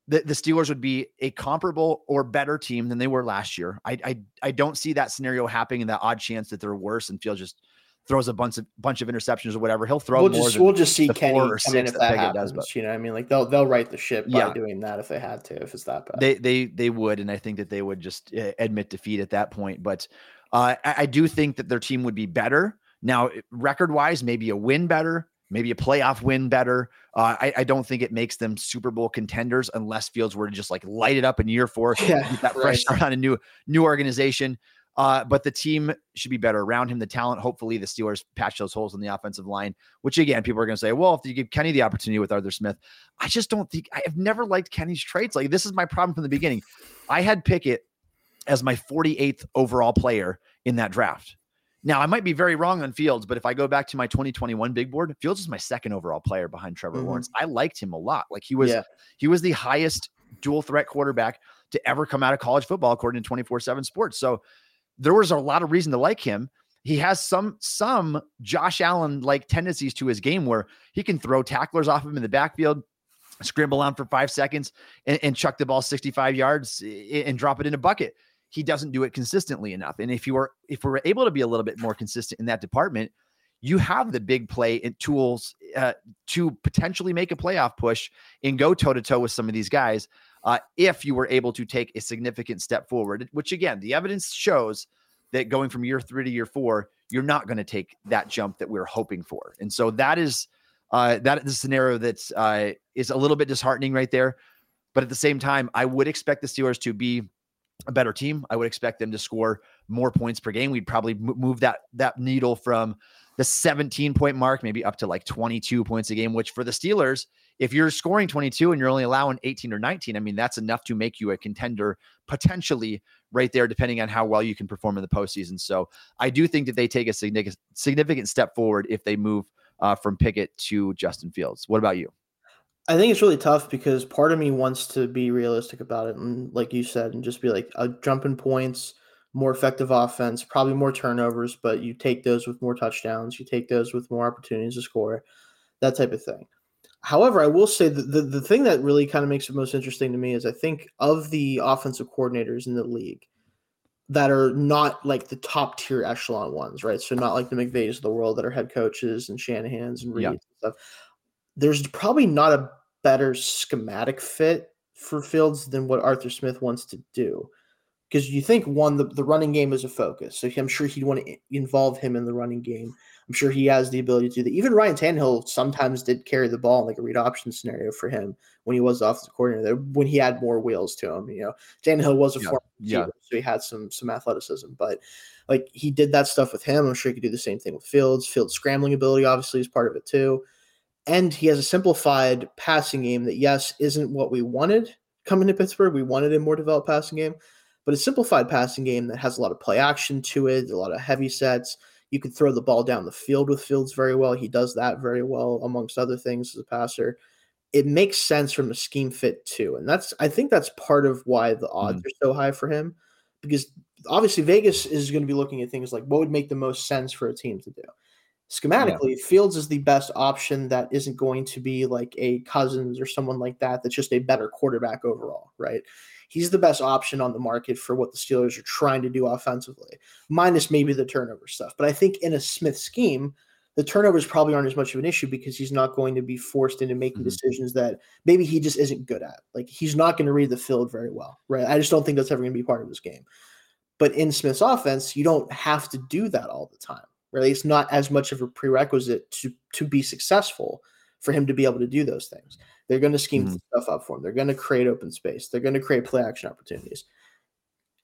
the, the Steelers would be a comparable or better team than they were last year. I, I I don't see that scenario happening in that odd chance that they're worse and Fields just throws a bunch of bunch of interceptions or whatever. He'll throw we'll just we'll just see Kenny or six if that, that happens. Does, but, you know, I mean, like they'll they'll write the ship by yeah. doing that if they had to, if it's that bad. They they they would, and I think that they would just uh, admit defeat at that point. But uh, I, I do think that their team would be better now, record wise, maybe a win better, maybe a playoff win better. Uh, I, I, don't think it makes them Super Bowl contenders unless Fields were to just like light it up in year four, yeah, get that right. fresh start on a new new organization. Uh, but the team should be better around him. The talent, hopefully, the Steelers patch those holes in the offensive line. Which again, people are going to say, well, if you give Kenny the opportunity with Arthur Smith, I just don't think I have never liked Kenny's traits. Like this is my problem from the beginning. I had Pickett as my 48th overall player in that draft. Now, I might be very wrong on Fields, but if I go back to my 2021 big board, Fields is my second overall player behind Trevor mm-hmm. Lawrence. I liked him a lot. Like he was yeah. he was the highest dual threat quarterback to ever come out of college football according to 24/7 Sports. So there was a lot of reason to like him. He has some some Josh Allen like tendencies to his game where he can throw tacklers off him in the backfield, scramble on for 5 seconds and, and chuck the ball 65 yards and drop it in a bucket he doesn't do it consistently enough. And if you are if we're able to be a little bit more consistent in that department, you have the big play and tools uh, to potentially make a playoff push and go toe to toe with some of these guys. Uh, if you were able to take a significant step forward, which again, the evidence shows that going from year three to year four, you're not going to take that jump that we're hoping for. And so that is uh, the scenario that uh, is a little bit disheartening right there. But at the same time, I would expect the Steelers to be a better team. I would expect them to score more points per game. We'd probably move that that needle from the 17 point mark maybe up to like 22 points a game, which for the Steelers, if you're scoring 22 and you're only allowing 18 or 19, I mean that's enough to make you a contender potentially right there, depending on how well you can perform in the postseason. So I do think that they take a significant step forward if they move uh, from Pickett to Justin Fields. What about you? I think it's really tough because part of me wants to be realistic about it, and like you said, and just be like a jump in points, more effective offense, probably more turnovers, but you take those with more touchdowns, you take those with more opportunities to score, that type of thing. However, I will say that the, the thing that really kind of makes it most interesting to me is I think of the offensive coordinators in the league that are not like the top tier echelon ones, right? So not like the McVays of the world that are head coaches and Shanahan's and Reeds yeah. and stuff there's probably not a better schematic fit for Fields than what Arthur Smith wants to do. Because you think one, the, the running game is a focus. So I'm sure he'd want to involve him in the running game. I'm sure he has the ability to do that. Even Ryan Tannehill sometimes did carry the ball in like a read option scenario for him when he was offensive coordinator, when he had more wheels to him. You know, Tannehill was a yeah, former yeah. so he had some some athleticism, but like he did that stuff with him. I'm sure he could do the same thing with Fields. Fields' scrambling ability obviously is part of it too and he has a simplified passing game that yes isn't what we wanted coming to Pittsburgh. We wanted a more developed passing game, but a simplified passing game that has a lot of play action to it, a lot of heavy sets. You can throw the ball down the field with Fields very well. He does that very well, amongst other things as a passer. It makes sense from a scheme fit too, and that's I think that's part of why the odds mm. are so high for him, because obviously Vegas is going to be looking at things like what would make the most sense for a team to do schematically, yeah. Fields is the best option that isn't going to be like a Cousins or someone like that that's just a better quarterback overall, right? He's the best option on the market for what the Steelers are trying to do offensively, minus maybe the turnover stuff. But I think in a Smith scheme, the turnovers probably aren't as much of an issue because he's not going to be forced into making mm-hmm. decisions that maybe he just isn't good at. Like he's not going to read the field very well, right? I just don't think that's ever going to be part of his game. But in Smith's offense, you don't have to do that all the time Really, it's not as much of a prerequisite to to be successful for him to be able to do those things. They're going to scheme mm-hmm. stuff up for him. They're going to create open space. They're going to create play action opportunities.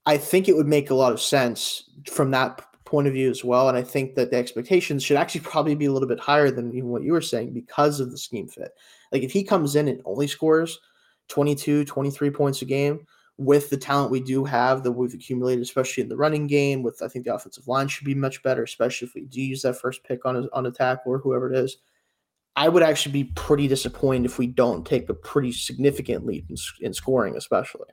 I think it would make a lot of sense from that point of view as well. And I think that the expectations should actually probably be a little bit higher than even what you were saying because of the scheme fit. Like if he comes in and only scores 22, 23 points a game with the talent we do have that we've accumulated, especially in the running game, with I think the offensive line should be much better, especially if we do use that first pick on a, on attack or whoever it is. I would actually be pretty disappointed if we don't take a pretty significant lead in, in scoring, especially.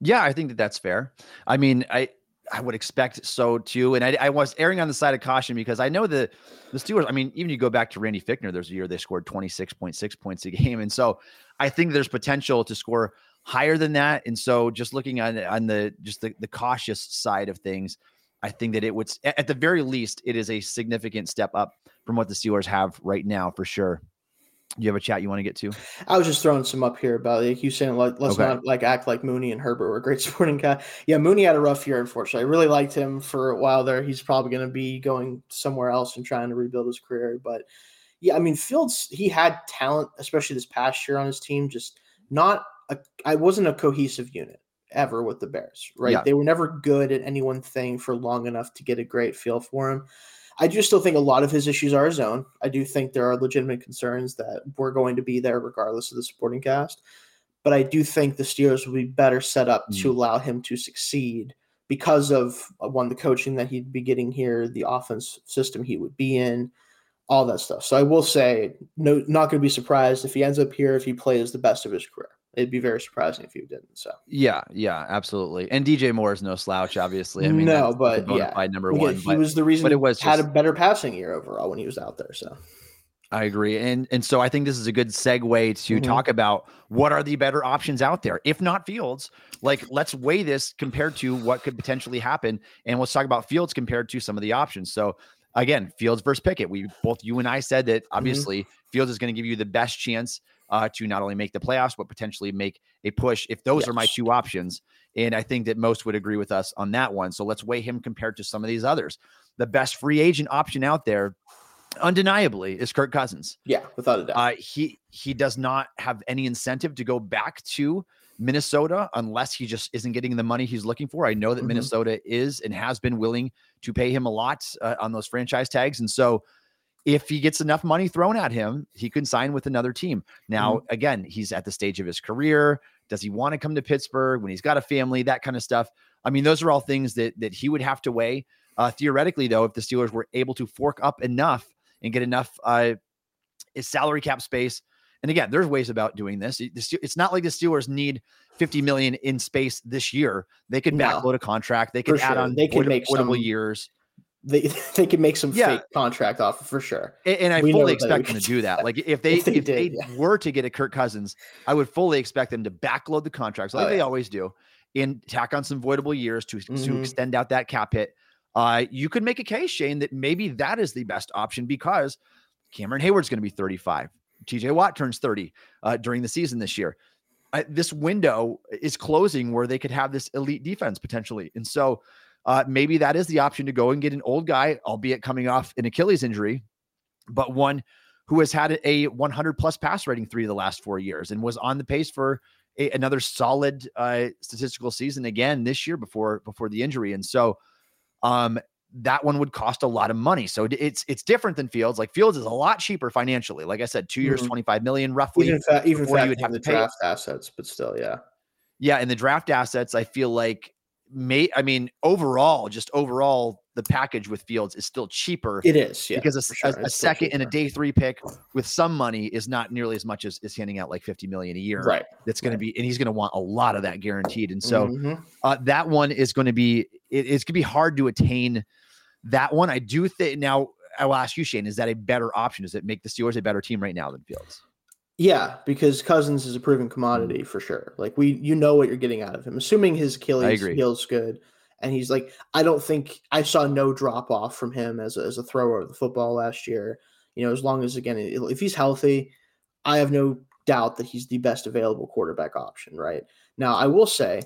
Yeah, I think that that's fair. I mean, I I would expect so too. And I, I, was erring on the side of caution because I know the the Steelers. I mean, even you go back to Randy Fichtner, there's a year they scored 26.6 points a game, and so I think there's potential to score higher than that. And so, just looking on on the just the, the cautious side of things, I think that it would at the very least it is a significant step up from what the Steelers have right now for sure you have a chat you want to get to? I was just throwing some up here about like you saying like let's okay. not like act like Mooney and Herbert were great sporting guy. Yeah, Mooney had a rough year, unfortunately. I really liked him for a while there. He's probably going to be going somewhere else and trying to rebuild his career. But yeah, I mean Fields, he had talent, especially this past year on his team. Just not a, I wasn't a cohesive unit ever with the Bears. Right, yeah. they were never good at any one thing for long enough to get a great feel for him. I do still think a lot of his issues are his own. I do think there are legitimate concerns that we're going to be there regardless of the supporting cast. But I do think the Steelers will be better set up mm. to allow him to succeed because of uh, one, the coaching that he'd be getting here, the offense system he would be in, all that stuff. So I will say, no, not going to be surprised if he ends up here if he plays the best of his career it'd be very surprising if you didn't. So yeah, yeah, absolutely. And DJ Moore is no slouch, obviously. I mean, no, but yeah, number one. he but, was the reason. But it was had just, a better passing year overall when he was out there. So. I agree. And and so I think this is a good segue to mm-hmm. talk about what are the better options out there. If not Fields, like let's weigh this compared to what could potentially happen. And let's talk about Fields compared to some of the options. So again, Fields versus Pickett. We both you and I said that mm-hmm. obviously mm-hmm. Fields is going to give you the best chance uh, to not only make the playoffs, but potentially make a push if those yes. are my two options. And I think that most would agree with us on that one. So let's weigh him compared to some of these others. The best free agent option out there, undeniably, is Kirk Cousins. Yeah, without a doubt. Uh, he he does not have any incentive to go back to Minnesota unless he just isn't getting the money he's looking for. I know that mm-hmm. Minnesota is and has been willing to pay him a lot uh, on those franchise tags, and so if he gets enough money thrown at him, he can sign with another team. Now, mm-hmm. again, he's at the stage of his career. Does he want to come to Pittsburgh when he's got a family? That kind of stuff. I mean, those are all things that that he would have to weigh. Uh, theoretically, though, if the Steelers were able to fork up enough and get enough uh, salary cap space, and again, there's ways about doing this. It's not like the Steelers need 50 million in space this year. They could backload no, a contract. They could add sure. on they can make some, years they they can make some yeah. fake contract off for sure. And, and I we fully expect them to do that. Like if they if they, if did, they yeah. were to get a Kirk Cousins, I would fully expect them to backload the contracts like oh, they yeah. always do, and tack on some voidable years to mm-hmm. to extend out that cap hit. Uh, you could make a case, Shane, that maybe that is the best option because Cameron Heyward's going to be 35. TJ Watt turns 30 uh, during the season this year. Uh, this window is closing where they could have this elite defense potentially, and so uh, maybe that is the option to go and get an old guy, albeit coming off an Achilles injury, but one who has had a 100 plus pass rating three of the last four years and was on the pace for a, another solid uh, statistical season again this year before before the injury. And so, um, that one would cost a lot of money. So it's it's different than Fields. Like Fields is a lot cheaper financially. Like I said, two years, mm-hmm. 25 million roughly. Even, fa- even you would have the draft assets, but still, yeah. Yeah, and the draft assets, I feel like may I mean overall, just overall, the package with Fields is still cheaper. It is, yeah, because a, sure. a, a second and a day three pick with some money is not nearly as much as is handing out like 50 million a year. Right. That's going right. to be, and he's going to want a lot of that guaranteed. And so mm-hmm. uh, that one is going to be, it, it's going to be hard to attain that one. I do think now I will ask you, Shane, is that a better option? Does it make the Steelers a better team right now than Fields? Yeah, because Cousins is a proven commodity for sure. Like we, you know what you're getting out of him. Assuming his Achilles heals good, and he's like, I don't think I saw no drop off from him as a, as a thrower of the football last year. You know, as long as again, if he's healthy, I have no doubt that he's the best available quarterback option. Right now, I will say,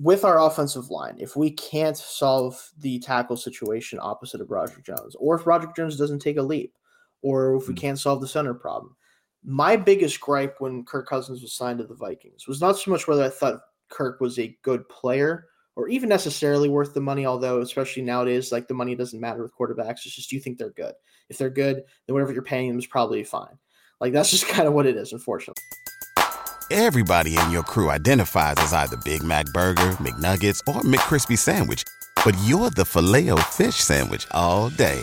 with our offensive line, if we can't solve the tackle situation opposite of Broderick Jones, or if Broderick Jones doesn't take a leap, or if we hmm. can't solve the center problem my biggest gripe when Kirk Cousins was signed to the Vikings was not so much whether I thought Kirk was a good player or even necessarily worth the money. Although, especially nowadays, like the money doesn't matter with quarterbacks. It's just you think they're good? If they're good, then whatever you're paying them is probably fine. Like that's just kind of what it is, unfortunately. Everybody in your crew identifies as either Big Mac Burger, McNuggets, or McCrispy Sandwich. But you're the filet fish Sandwich all day.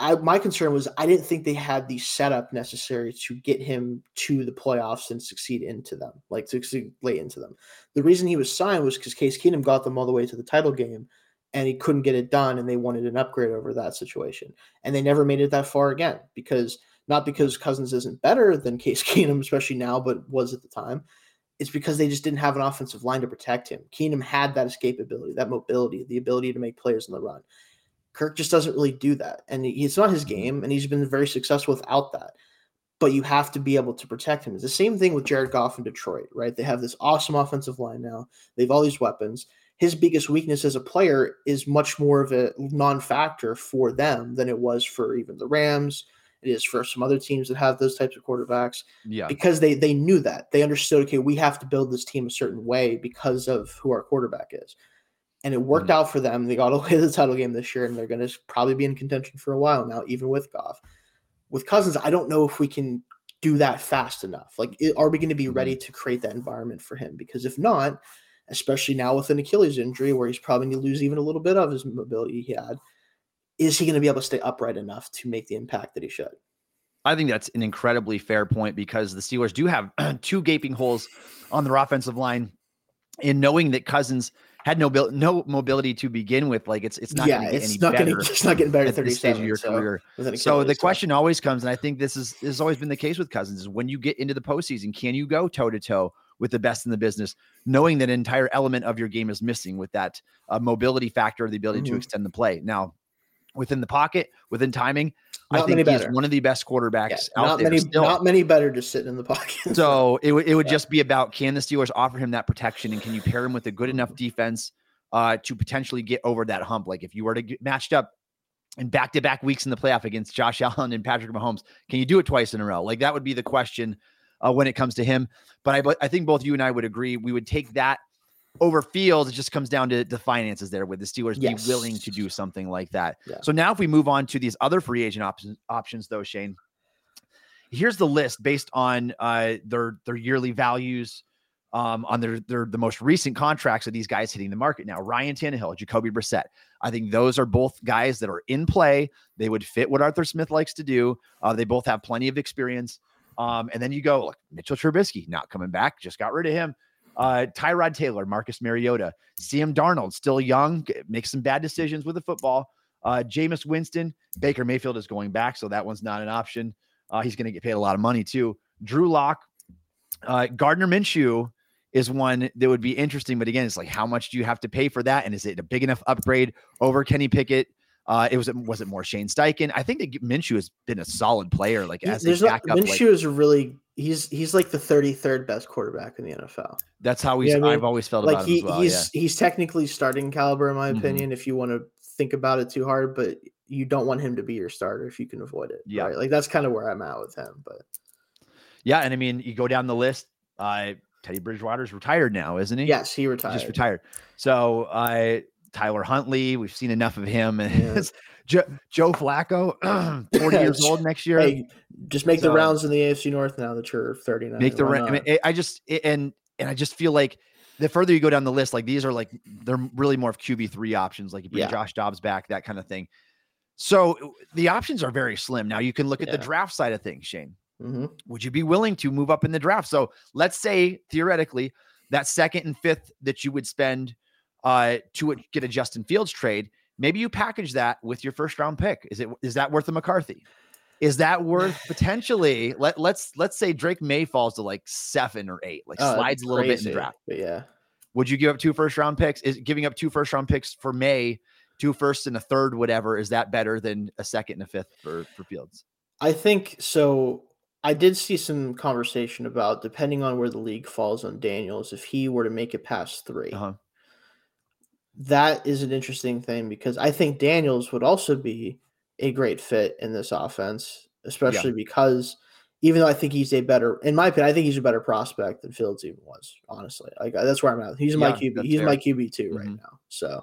I, my concern was I didn't think they had the setup necessary to get him to the playoffs and succeed into them, like to succeed late into them. The reason he was signed was because Case Keenum got them all the way to the title game, and he couldn't get it done, and they wanted an upgrade over that situation, and they never made it that far again because not because Cousins isn't better than Case Keenum, especially now, but was at the time. It's because they just didn't have an offensive line to protect him. Keenum had that escapability, that mobility, the ability to make plays in the run. Kirk just doesn't really do that. And it's not his mm-hmm. game, and he's been very successful without that. But you have to be able to protect him. It's the same thing with Jared Goff in Detroit, right? They have this awesome offensive line now. They have all these weapons. His biggest weakness as a player is much more of a non factor for them than it was for even the Rams. It is for some other teams that have those types of quarterbacks. Yeah. Because they they knew that. They understood, okay, we have to build this team a certain way because of who our quarterback is and it worked Mm-hmm. out for them. They got away the title game this year, and they're going to probably be in contention for a while now, even with Goff. With Cousins, I don't know if we can do that fast enough. Like, are we going to be ready Mm-hmm. to create that environment for him? Because if not, especially now with an Achilles injury, where he's probably going to lose even a little bit of his mobility he had, is he going to be able to stay upright enough to make the impact that he should? I think that's an incredibly fair point because the Steelers do have two gaping holes on their offensive line. In knowing that Cousins had no bil- no mobility to begin with, like it's it's not yeah, to get it's any not better going it's not getting better at at this stage of your so, career. So the question always comes, and I think this is this has always been the case with Cousins, is when you get into the postseason, can you go toe to toe with the best in the business, knowing that an entire element of your game is missing with that uh, mobility factor, the ability to Mhm. extend the play. Now, within the pocket, within timing, Not I think he's better. one of the best quarterbacks Yeah, out not there. many, still. not many better just sitting in the pocket. So it, would it would Yeah. just be about can the Steelers offer him that protection and can you pair him with a good enough defense uh, to potentially get over that hump? Like if you were to get matched up in back to back weeks in the playoff against Josh Allen and Patrick Mahomes, can you do it twice in a row? Like that would be the question uh, when it comes to him. But I, but I think both you and I would agree we would take that over Fields. It just comes down to the finances there. Would the Steelers Yes. be willing to do something like that? Yeah. So now if we move on to these other free agent options, options though, Shane, here's the list based on uh, their their yearly values um, on their their the most recent contracts of these guys hitting the market now. Ryan Tannehill, Jacoby Brissett. I think those are both guys that are in play. They would fit what Arthur Smith likes to do. Uh, they both have plenty of experience. Um, and then you go, look, Mitchell Trubisky not coming back, just got rid of him. Uh, Tyrod Taylor, Marcus Mariota, Sam Darnold, still young, makes some bad decisions with the football. Uh, Jameis Winston, Baker Mayfield is going back, so that one's not an option. Uh, he's going to get paid a lot of money too. Drew Lock, uh, Gardner Minshew is one that would be interesting, but again, it's like how much do you have to pay for that, and is it a big enough upgrade over Kenny Pickett? Uh, it was was it more Shane Steichen? I think that Minshew has been a solid player, like as a there's not backup. Minshew like, is really he's he's like the 33rd best quarterback in the NFL. that's how he's. Yeah, I mean, I've always felt Like about he him as well. he's he's technically starting caliber in my Mhm. opinion if you want to think about it too hard, but you don't want him to be your starter if you can avoid it. Yeah. right? like that's kind of where I'm at with him. But yeah, yeah, and I mean, you go down the list. Uh, Teddy Bridgewater's retired now, isn't he? yes, he retired. just retired. So uh, Tyler Huntley, we've seen enough of him. Yeah. Joe, Joe Flacco, 40 years old next year. Hey, just make the rounds in the AFC North now that you're 39. make the ra- I, mean. I just and and I just feel like the further you go down the list, like these are like they're really more of QB three options, like you bring Yeah. Josh Dobbs back, that kind of thing. So the options are very slim. Now you can look at the draft side of things, Shane. Mhm. Would you be willing to move up in the draft? So let's say theoretically that second and fifth that you would spend uh, to get a Justin Fields trade, maybe you package that with your first round pick. Is it is that worth a McCarthy? Is that worth potentially? Let let's let's say Drake Maye falls to like seven or eight, like Oh, slides a little bit in the draft. But yeah, Would you give up two first round picks? Is giving up two first round picks for Maye, two firsts and a third, whatever, is that better than a second and a fifth for for Fields? I think so. I did see some conversation about depending on where the league falls on Daniels, if he were to make it past 3 Uh-huh. That is an interesting thing because I think Daniels would also be a great fit in this offense, especially because even though I think he's a better, in my opinion, I think he's a better prospect than Fields even was. Honestly, like that's where I'm at. He's my QB. He's fair. my QB two right Mhm. now. So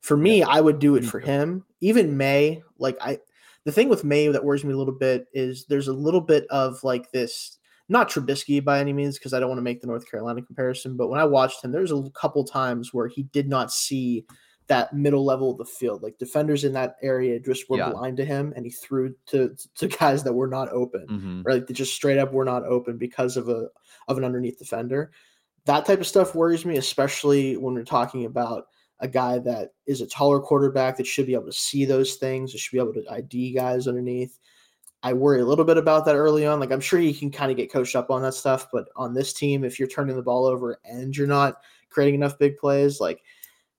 for me, I would do it for him. Even Maye, like I, the thing with Maye that worries me a little bit is there's a little bit of like this. Not Trubisky by any means, because I don't want to make the North Carolina comparison. But when I watched him, there's a couple times where he did not see that middle level of the field. Like defenders in that area just were Yeah. blind to him, and he threw to to guys that were not open, Mhm. or like they just straight up were not open because of a of an underneath defender. That type of stuff worries me, especially when we're talking about a guy that is a taller quarterback that should be able to see those things, that should be able to ID guys underneath. I worry a little bit about that early on. Like I'm sure you can kind of get coached up on that stuff, but on this team, if you're turning the ball over and you're not creating enough big plays, like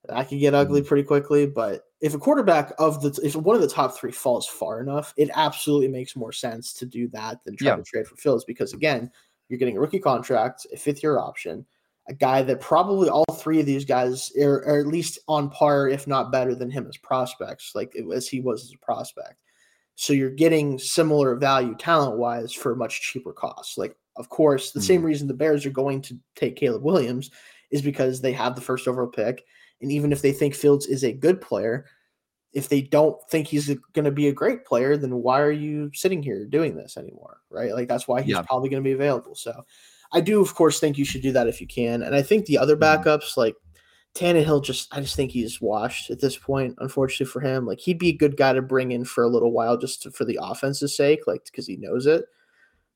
that could get ugly mm-hmm. pretty quickly. But if a quarterback of the if one of the top three falls far enough, it absolutely makes more sense to do that than try Yeah. to trade for Fields because again, you're getting a rookie contract, a fifth year option, a guy that probably all three of these guys are, are at least on par, if not better than him as prospects, like as he was as a prospect. So you're getting similar value talent wise for a much cheaper cost. Like, of course, the same reason the Bears are going to take Caleb Williams is because they have the first overall pick. And even if they think Fields is a good player, if they don't think he's going to be a great player, then why are you sitting here doing this anymore? Right. Like, that's why he's Yeah. probably going to be available. So I do, of course, think you should do that if you can. And I think the other Mhm. backups, like Tannehill, just I just think he's washed at this point. Unfortunately for him, like he'd be a good guy to bring in for a little while, just to, for the offense's sake, like because he knows it.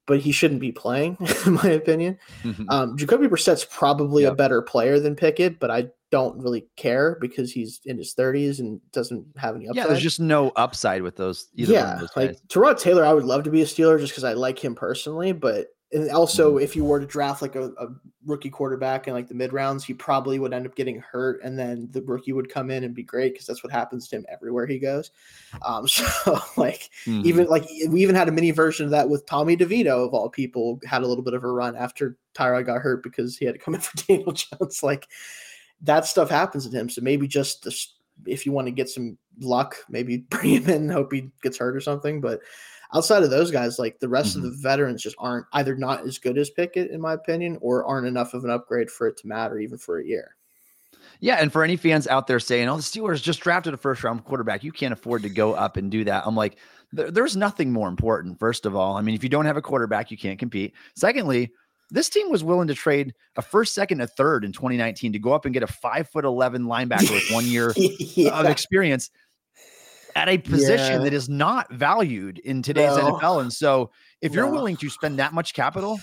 But he shouldn't be playing, in my opinion. Mhm. Um, Jacoby Brissett's probably a better player than Pickett, but I don't really care because he's in his 30s and doesn't have any upside. yeah, there's just no upside with those. Either one of yeah, those like. Tyrod Taylor, I would love to be a Steeler just because I like him personally. But and also, Mm-hmm. if you were to draft like a, a rookie quarterback in like the mid rounds, he probably would end up getting hurt, and then the rookie would come in and be great because that's what happens to him everywhere he goes. Um, so like Mhm. even like we even had a mini version of that with Tommy DeVito of all people had a little bit of a run after Tyrod got hurt because he had to come in for Daniel Jones. Like that stuff happens to him. So maybe just this, if you want to get some luck, maybe bring him in, and hope he gets hurt or something. But outside of those guys, like the rest of the mm-hmm. veterans just aren't either not as good as Pickett, in my opinion, or aren't enough of an upgrade for it to matter even for a year. Yeah, and for any fans out there saying, "Oh, the Steelers just drafted a first round quarterback, you can't afford to go up and do that," I'm like, there's nothing more important. First of all, I mean, if you don't have a quarterback, you can't compete. Secondly, this team was willing to trade a first, second, a third in 2019 to go up and get a five foot eleven linebacker with one year of experience at a position Yeah. that is not valued in today's No. NFL. And so, if you're No. willing to spend that much capital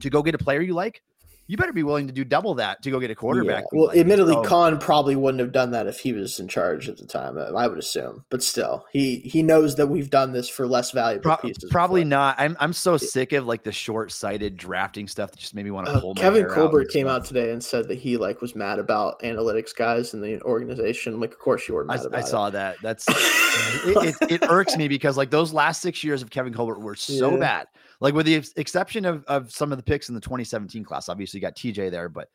to go get a player you like, you better be willing to do double that to go get a quarterback. Yeah. Well, like. admittedly, So- Khan probably wouldn't have done that if he was in charge at the time. uh, I would assume, but still, he he knows that we've done this for less valuable Pro- pieces. probably before. not. I'm I'm so sick of like the short-sighted drafting stuff that just made me want to Uh, pull my Kevin out Colbert came out today and said that he like was mad about analytics guys in the organization. I'm like, of course you were I, mad about I it. saw that. That's it, it, it irks me because like those last six years of Kevin Colbert were so Yeah. bad. Like with the ex- exception of of some of the picks in the 2017 class, obviously you got TJ there, but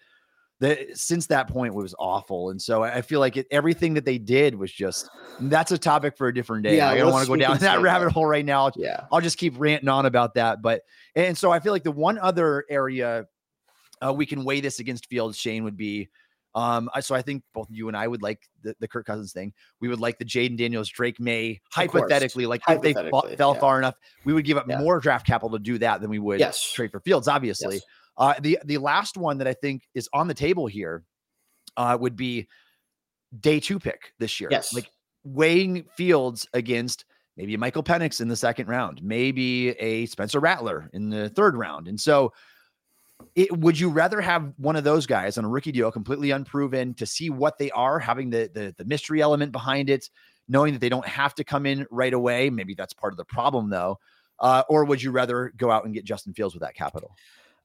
the since that point was awful. And so I feel like it, everything that they did was just that's a topic for a different day. Yeah, I don't want to go down that rabbit that. hole right now. Yeah. I'll just keep ranting on about that. But and so I feel like the one other area uh, we can weigh this against Fields, Shane, would be. Um, I- so I think both you and I would like the, the Kirk Cousins thing. We would like the Jayden Daniels, Drake Maye, hypothetically, like if they fell yeah. far enough, we would give up Yeah. more draft capital to do that than we would Yes. trade for Fields, obviously. Yes. Uh, the the last one that I think is on the table here uh, would be day two pick this year. Yes. Like weighing Fields against maybe Michael Penix in the second round, maybe a Spencer Rattler in the third round. And so it, would you rather have one of those guys on a rookie deal, completely unproven, to see what they are, having the, the the mystery element behind it, knowing that they don't have to come in right away? Maybe that's part of the problem, though. Uh, or would you rather go out and get Justin Fields with that capital?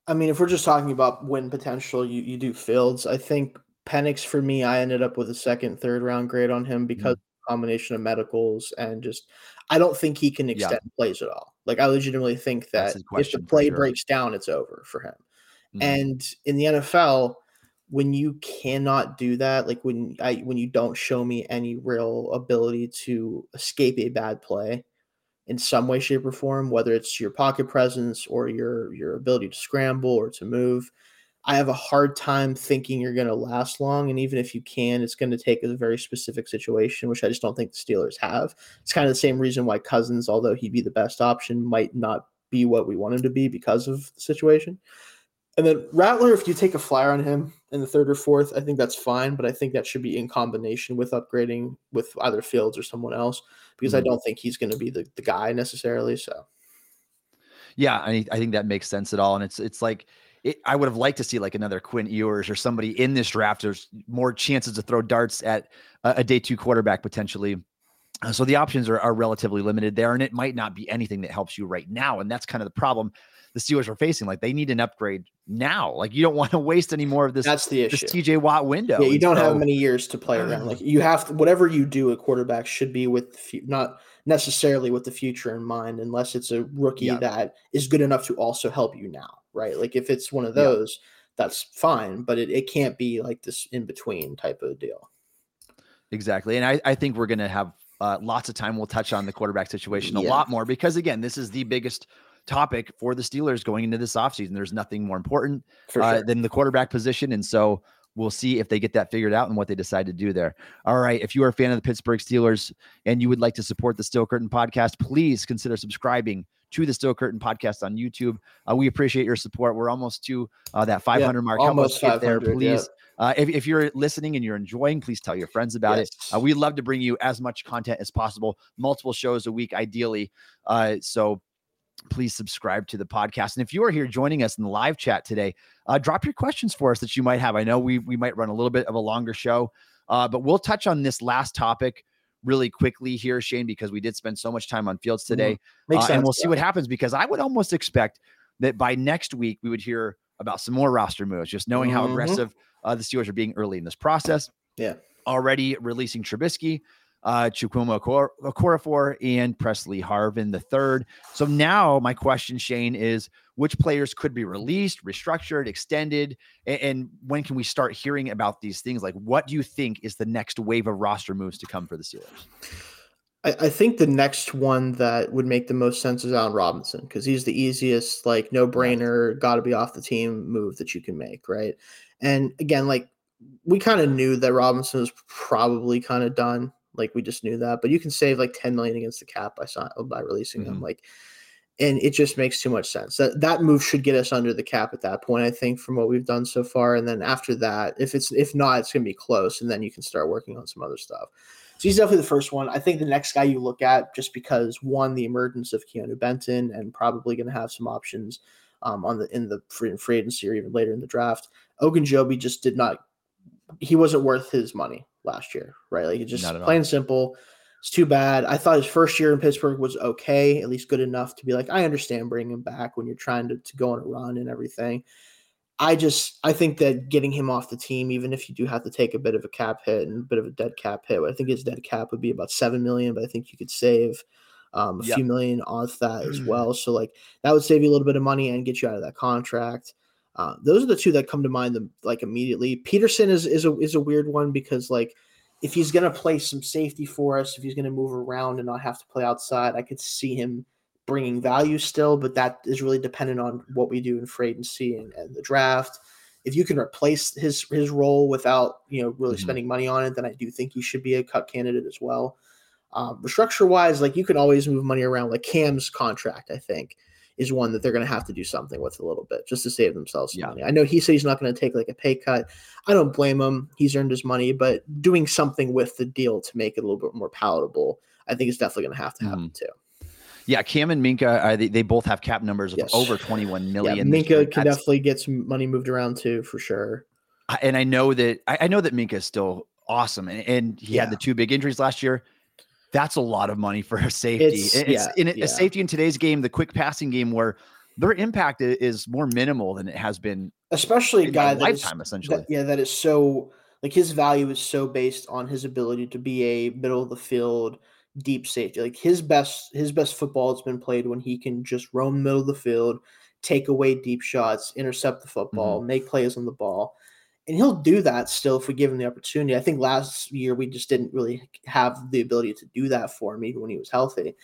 I mean, if we're just talking about win potential, you, you do Fields. I think Penix for me, I ended up with a second, third round grade on him Mm-hmm. because of the combination of medicals and just I don't think he can Yeah. extend plays at all. Like I legitimately think that if the play sure. breaks down, it's over for him. Mhm. And in the NFL, when you cannot do that, like when I when you don't show me any real ability to escape a bad play in some way, shape, or form, whether it's your pocket presence or your your ability to scramble or to move, I have a hard time thinking you're going to last long. And even if you can, it's going to take a very specific situation, which I just don't think the Steelers have. It's kind of the same reason why Cousins, although he'd be the best option, might not be what we want him to be because of the situation. And then Rattler, if you take a flyer on him in the third or fourth, I think that's fine. But I think that should be in combination with upgrading with either Fields or someone else because I Mhm. don't think he's going to be the, the guy necessarily. So Yeah, I, I think that makes sense at all. And it's it's like it, I would have liked to see like another Quinn Ewers or somebody in this draft. There's more chances to throw darts at a, a day two quarterback potentially. Uh, So the options are, are relatively limited there, and it might not be anything that helps you right now. And that's kind of the problem the Steelers are facing. Like they need an upgrade now. Like you don't want to waste any more of this that's the this issue. TJ Watt window. Yeah, you don't have many years to play around. Like you have to, whatever you do at quarterback should be with fu- not necessarily with the future in mind, unless it's a rookie Yeah. that is good enough to also help you now, right? Like if it's one of Yeah. those, that's fine, but it, it can't be like this in between type of deal. Exactly. And I, I think we're going to have uh, lots of time. We'll touch on the quarterback situation a lot more because, again, this is the biggest topic for the Steelers going into this offseason. There's nothing more important For uh, than the quarterback position. And so we'll see if they get that figured out and what they decide to do there. All right. If you are a fan of the Pittsburgh Steelers and you would like to support the Steel Curtain podcast, please consider subscribing to the Steel Curtain podcast on YouTube. Uh, we appreciate your support. We're almost to uh, that 500 mark. Almost get there, 500, yeah. please. Uh, if, if you're listening and you're enjoying, please tell your friends about it. Uh, we'd love to bring you as much content as possible, multiple shows a week, ideally. Uh, so please subscribe to the podcast. And if you are here joining us in the live chat today, uh, drop your questions for us that you might have. I know we we might run a little bit of a longer show, uh, but we'll touch on this last topic really quickly here, Shane, because we did spend so much time on fields today. Makes Uh, sense. and we'll see what happens because I would almost expect that by next week we would hear about some more roster moves, just knowing how Mhm. aggressive uh, the Steelers are being early in this process. Yeah. Already releasing Trubisky, uh, Chukwuma Okor- Okorafor, and Presley Harvin the third. So now my question, Shane, is which players could be released, restructured, extended, a- and, when can we start hearing about these things? Like, what do you think is the next wave of roster moves to come for the Steelers? I, I think the next one that would make the most sense is Allen Robinson because he's the easiest, like no brainer, got to be off the team move that you can make, right? And again, like we kind of knew that Robinson was probably kind of done, like we just knew that. But you can save like ten million against the cap by by releasing them, Mhm. like, and it just makes too much sense. That that move should get us under the cap at that point, I think, from what we've done so far. And then after that, if it's if not, it's gonna be close, and then you can start working on some other stuff. So he's definitely the first one. I think the next guy you look at, just because one, the emergence of Keanu Benton, and probably going to have some options um, on the in the free free agency or even later in the draft. Ogunjobi just did not. He wasn't worth his money last year, right? Like it just all. plain simple. It's too bad. I thought his first year in Pittsburgh was okay, at least good enough to be like, I understand bringing him back when you're trying to, to go on a run and everything. I just I think that getting him off the team, even if you do have to take a bit of a cap hit and a bit of a dead cap hit, I think his dead cap would be about seven million, but I think you could save um, a Yep. few million off that as well. So like that would save you a little bit of money and get you out of that contract. Uh, those are the two that come to mind the, like immediately. Peterson is is a is a weird one because like if he's gonna play some safety for us, if he's gonna move around and not have to play outside, I could see him bringing value still, but that is really dependent on what we do in free agency and, and the draft. If you can replace his his role without you know really Mhm. spending money on it, then I do think he should be a cut candidate as well. Um, restructure wise, like you can always move money around. Like Cam's contract, I think, is one that they're going to have to do something with a little bit just to save themselves Yeah. money. I know he said he's not going to take like a pay cut. I don't blame him. He's earned his money, but doing something with the deal to make it a little bit more palatable, I think is definitely going to have to happen Mm-hmm. too. Yeah, Cam and Minkah, uh, they, they both have cap numbers of Yes. over 21 million. Yeah, Minkah can That's- definitely get some money moved around too, for sure. I- and I know that I, I know that Minkah is still awesome, and, and he had the two big injuries last year. That's a lot of money for a safety. It's- it's yeah, in a, yeah. safety in today's game, the quick passing game, where their impact is more minimal than it has been Especially a guy that is, lifetime, essentially. that, yeah, that is so like his value is so based on his ability to be a middle of the field deep safety. Like his best his best football has been played when he can just roam middle of the field, take away deep shots, intercept the football, Mm-hmm. make plays on the ball. And he'll do that still if we give him the opportunity. I think last year we just didn't really have the ability to do that for him, even when he was healthy.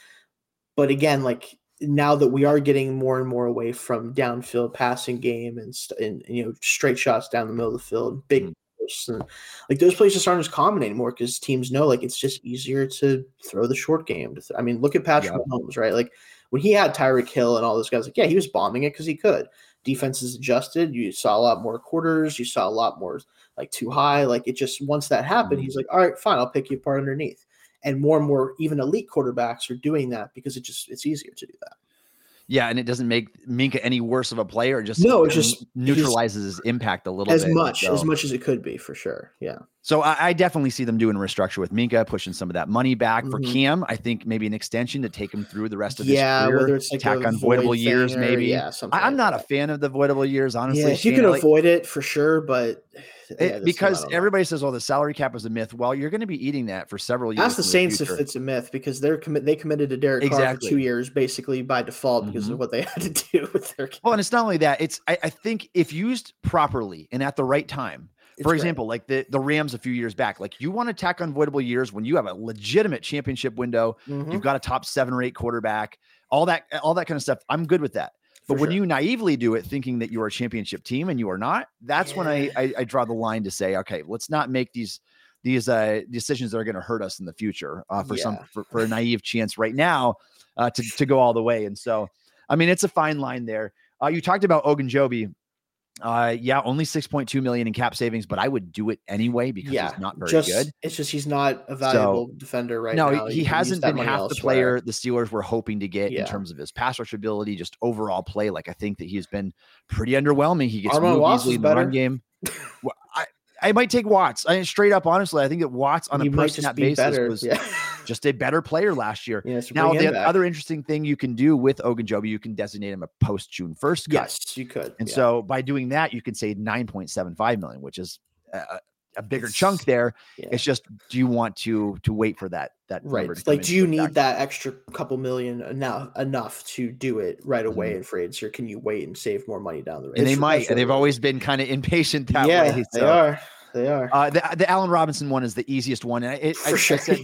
But again, like now that we are getting more and more away from downfield passing game and, and you know straight shots down the middle of the field, big Mhm. and like those plays just aren't as common anymore because teams know like it's just easier to throw the short game. I mean, look at Patrick Yeah. Mahomes, right? Like when he had Tyreek Hill and all those guys, like yeah, he was bombing it because he could. Defenses adjusted. You saw a lot more quarters. You saw a lot more like too high. Like it just once that happened, Mhm. he's like, all right, fine, I'll pick you apart underneath. And more and more, even elite quarterbacks are doing that because it just it's easier to do that. Yeah, and it doesn't make Minkah any worse of a player. It just No, it just- neutralizes his impact a little As bit. much as much as it could be for sure. Yeah. So I, I definitely see them doing a restructure with Minkah, pushing some of that money back for Mhm. Cam. I think maybe an extension to take him through the rest of Yeah, his career. whether it's like tack on voidable years, or- maybe. Yeah, I, I'm like not that. a fan of the voidable years, honestly. Yeah, if you can like- avoid it for sure, but it- because everybody says, "Well, the salary cap is a myth." Well, you're going to be eating that for several years. Ask the in Saints if it's a myth because they're commit they committed to Derek Carr for Exactly. two years basically by default because Mhm. of what they had to do with their. Well, and it's not only that; it's I, I think if used properly and at the right time. It's For great. example, like the the Rams a few years back, like you want to tack on voidable years when you have a legitimate championship window. Mhm, You've got a top seven or eight quarterback, all that, all that kind of stuff. I'm good with that. But when sure. you naively do it, thinking that you're a championship team and you are not, that's when I, I I draw the line to say, okay, let's not make these these uh, decisions that are going to hurt us in the future uh, for some for, for a naive chance right now uh, to to go all the way. And so, I mean, it's a fine line there. Uh, you talked about Ogunjobi. Uh, yeah, only 6.2 million in cap savings, but I would do it anyway because yeah, he's not very just, good. It's just he's not a valuable defender right no, now. he You can use hasn't been half the player the Steelers were hoping to get Yeah. in terms of his pass rush ability, just overall play. Like I think that he's been pretty underwhelming. He gets moved easily in the run better. game. I, might take Watts. I straight up, honestly, I think that Watts on he a might per just be basis better. was yeah, just a better player last year. yeah. Now, the back. other interesting thing you can do with Ogunjobi, you can designate him a post June first yes, you could. And yeah. so by doing that, you can save 9.75 million, which is a, a bigger chunk there. yeah. It's just, do you want to to wait for that that right. Like, do you need that extra couple million enough enough to do it right away Mhm. in frades, or can you wait and save more money down the road? And they It's- might. And they've always been kind of impatient that yeah, way. they so. are. They are. Uh, the the Allen Robinson one is the easiest one, and it, I, for I sure. said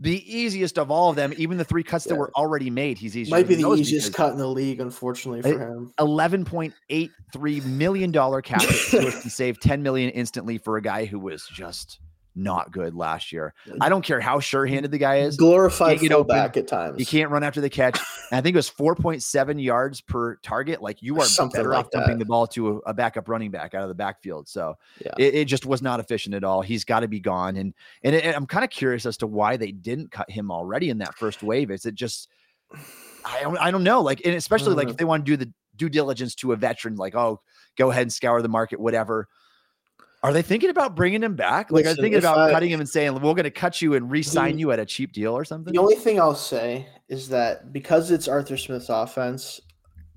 the easiest of all of them. Even the three cuts that were already made, he's easier. Might be the easiest cut in the league, unfortunately for him. Eleven point eight three million dollar cap to save ten million instantly for a guy who was just not good last year. I don't care how sure-handed the guy is. Glorified get open. fullback at times. You can't run after the catch. And I think it was 4.7 yards per target. Like you are Something better like off dumping the ball to a, backup running back out of the backfield. So Yeah. it, it just was not efficient at all. He's got to be gone. And and it, I'm kind of curious as to why they didn't cut him already in that first wave. Is it just I don't I don't know. Like and especially like Mhm. if they want to do the due diligence to a veteran, like oh go ahead and scour the market, whatever. Are they thinking about bringing him back? Like, are Listen, they thinking about I- cutting him and saying, "We're going to cut you and re-sign you at a cheap deal or something"? The only thing I'll say is that because it's Arthur Smith's offense,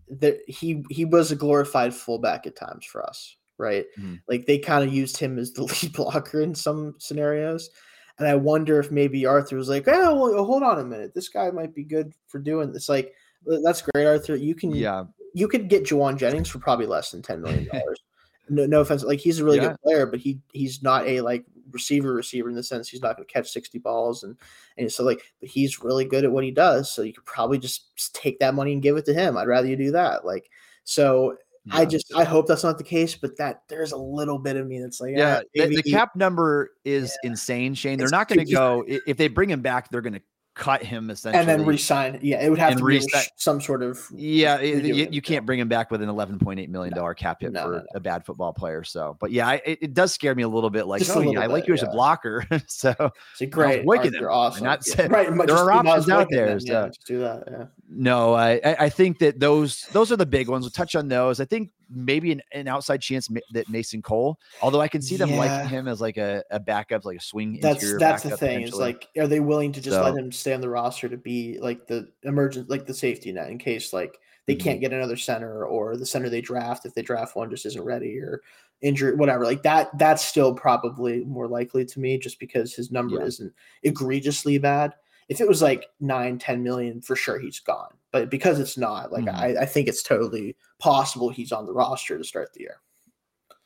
that he he was a glorified fullback at times for us, right? Mhm. Like they kind of used him as the lead blocker in some scenarios. And I wonder if maybe Arthur was like, "Oh, well, hold on a minute. This guy might be good for doing this." Like, that's great, Arthur. You can yeah, you could get Jauan Jennings for probably less than ten million dollars. No, no offense, like he's a really Yeah. good player, but he he's not a like receiver receiver in the sense he's not going to catch sixty balls and and so like, but he's really good at what he does. So you could probably just, just take that money and give it to him. I'd rather you do that. Like, so I just I hope that's not the case, but that there's a little bit of me that's like, Yeah, "Ah, the, the cap number is insane, Shayne. They're It's not going to go if they bring him back. They're going to cut him essentially. and then resign. Yeah, it would have to be a resign- some sort of yeah, it- you, you can't bring him back with an eleven point eight million dollar cap hit No, for no, no. a bad football player. So, but yeah, I, it, it does scare me a little bit. Like, Just oh, yeah, little I like bit, you as a blocker. so It's a great, wicked him. awesome. not yeah. right, there are options out there, Yeah, so- just do that. Yeah. no, I I I think that those those are the big ones. We'll touch on those. I think maybe an, an outside chance ma- that Mason Cole, although I can see them Yeah. liking him as like a, a backup, like a swing. That's that's the thing. Is like, are they willing to just So- let him stay on the roster to be like the emergent, like the safety net in case like they Mhm. can't get another center or the center they draft if they draft one just isn't ready or injured, whatever. Like that, that's still probably more likely to me just because his number Yeah. isn't egregiously bad. if it was like nine, 10 million, for sure he's gone. But because it's not, like Mhm. I, I think it's totally possible he's on the roster to start the year.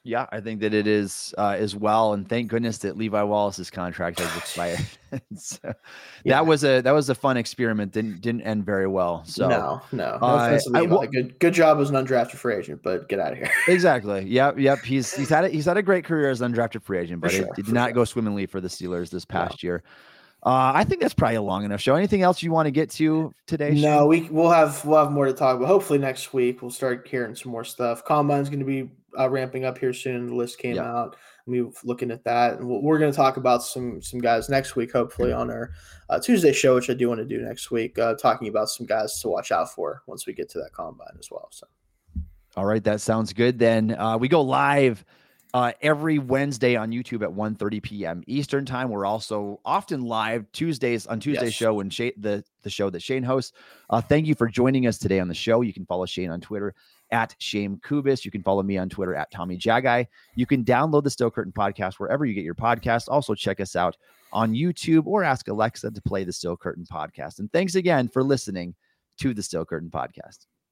Yeah, I think that it is uh, as well, and thank goodness that Levi Wallace's contract has expired. so, Yeah. That was a that was a fun experiment. Didn't didn't end very well. So no, no, no uh, I wa- good, good job as an undrafted free agent, but get out of here. exactly. Yep, yep. He's he's had a, he's had a great career as an undrafted free agent, but sure, it did not sure. go swimmingly for the Steelers this past year. Uh, I think that's probably a long enough show. Anything else you want to get to today? Shayne? No, we we'll have we'll have more to talk about. Hopefully next week we'll start hearing some more stuff. Combine's going to be uh, ramping up here soon. The list came Yeah. out. We were looking at that, and we're- we're going to talk about some some guys next week. Hopefully on our uh, Tuesday show, which I do want to do next week, uh, talking about some guys to watch out for once we get to that combine as well. So All right, that sounds good. Then uh, we go live uh, every Wednesday on YouTube at 1.30 p.m. Eastern time. We're also often live Tuesdays on Tuesday Yes. show when Shayne, the the show that Shayne hosts. Uh, thank you for joining us today on the show. You can follow Shayne on Twitter at Shayne Kubas. You can follow me on Twitter at Tommy Jaggi. You can download the Steel Curtain podcast wherever you get your podcast. Also check us out on YouTube or ask Alexa to play the Steel Curtain podcast. And thanks again for listening to the Steel Curtain podcast.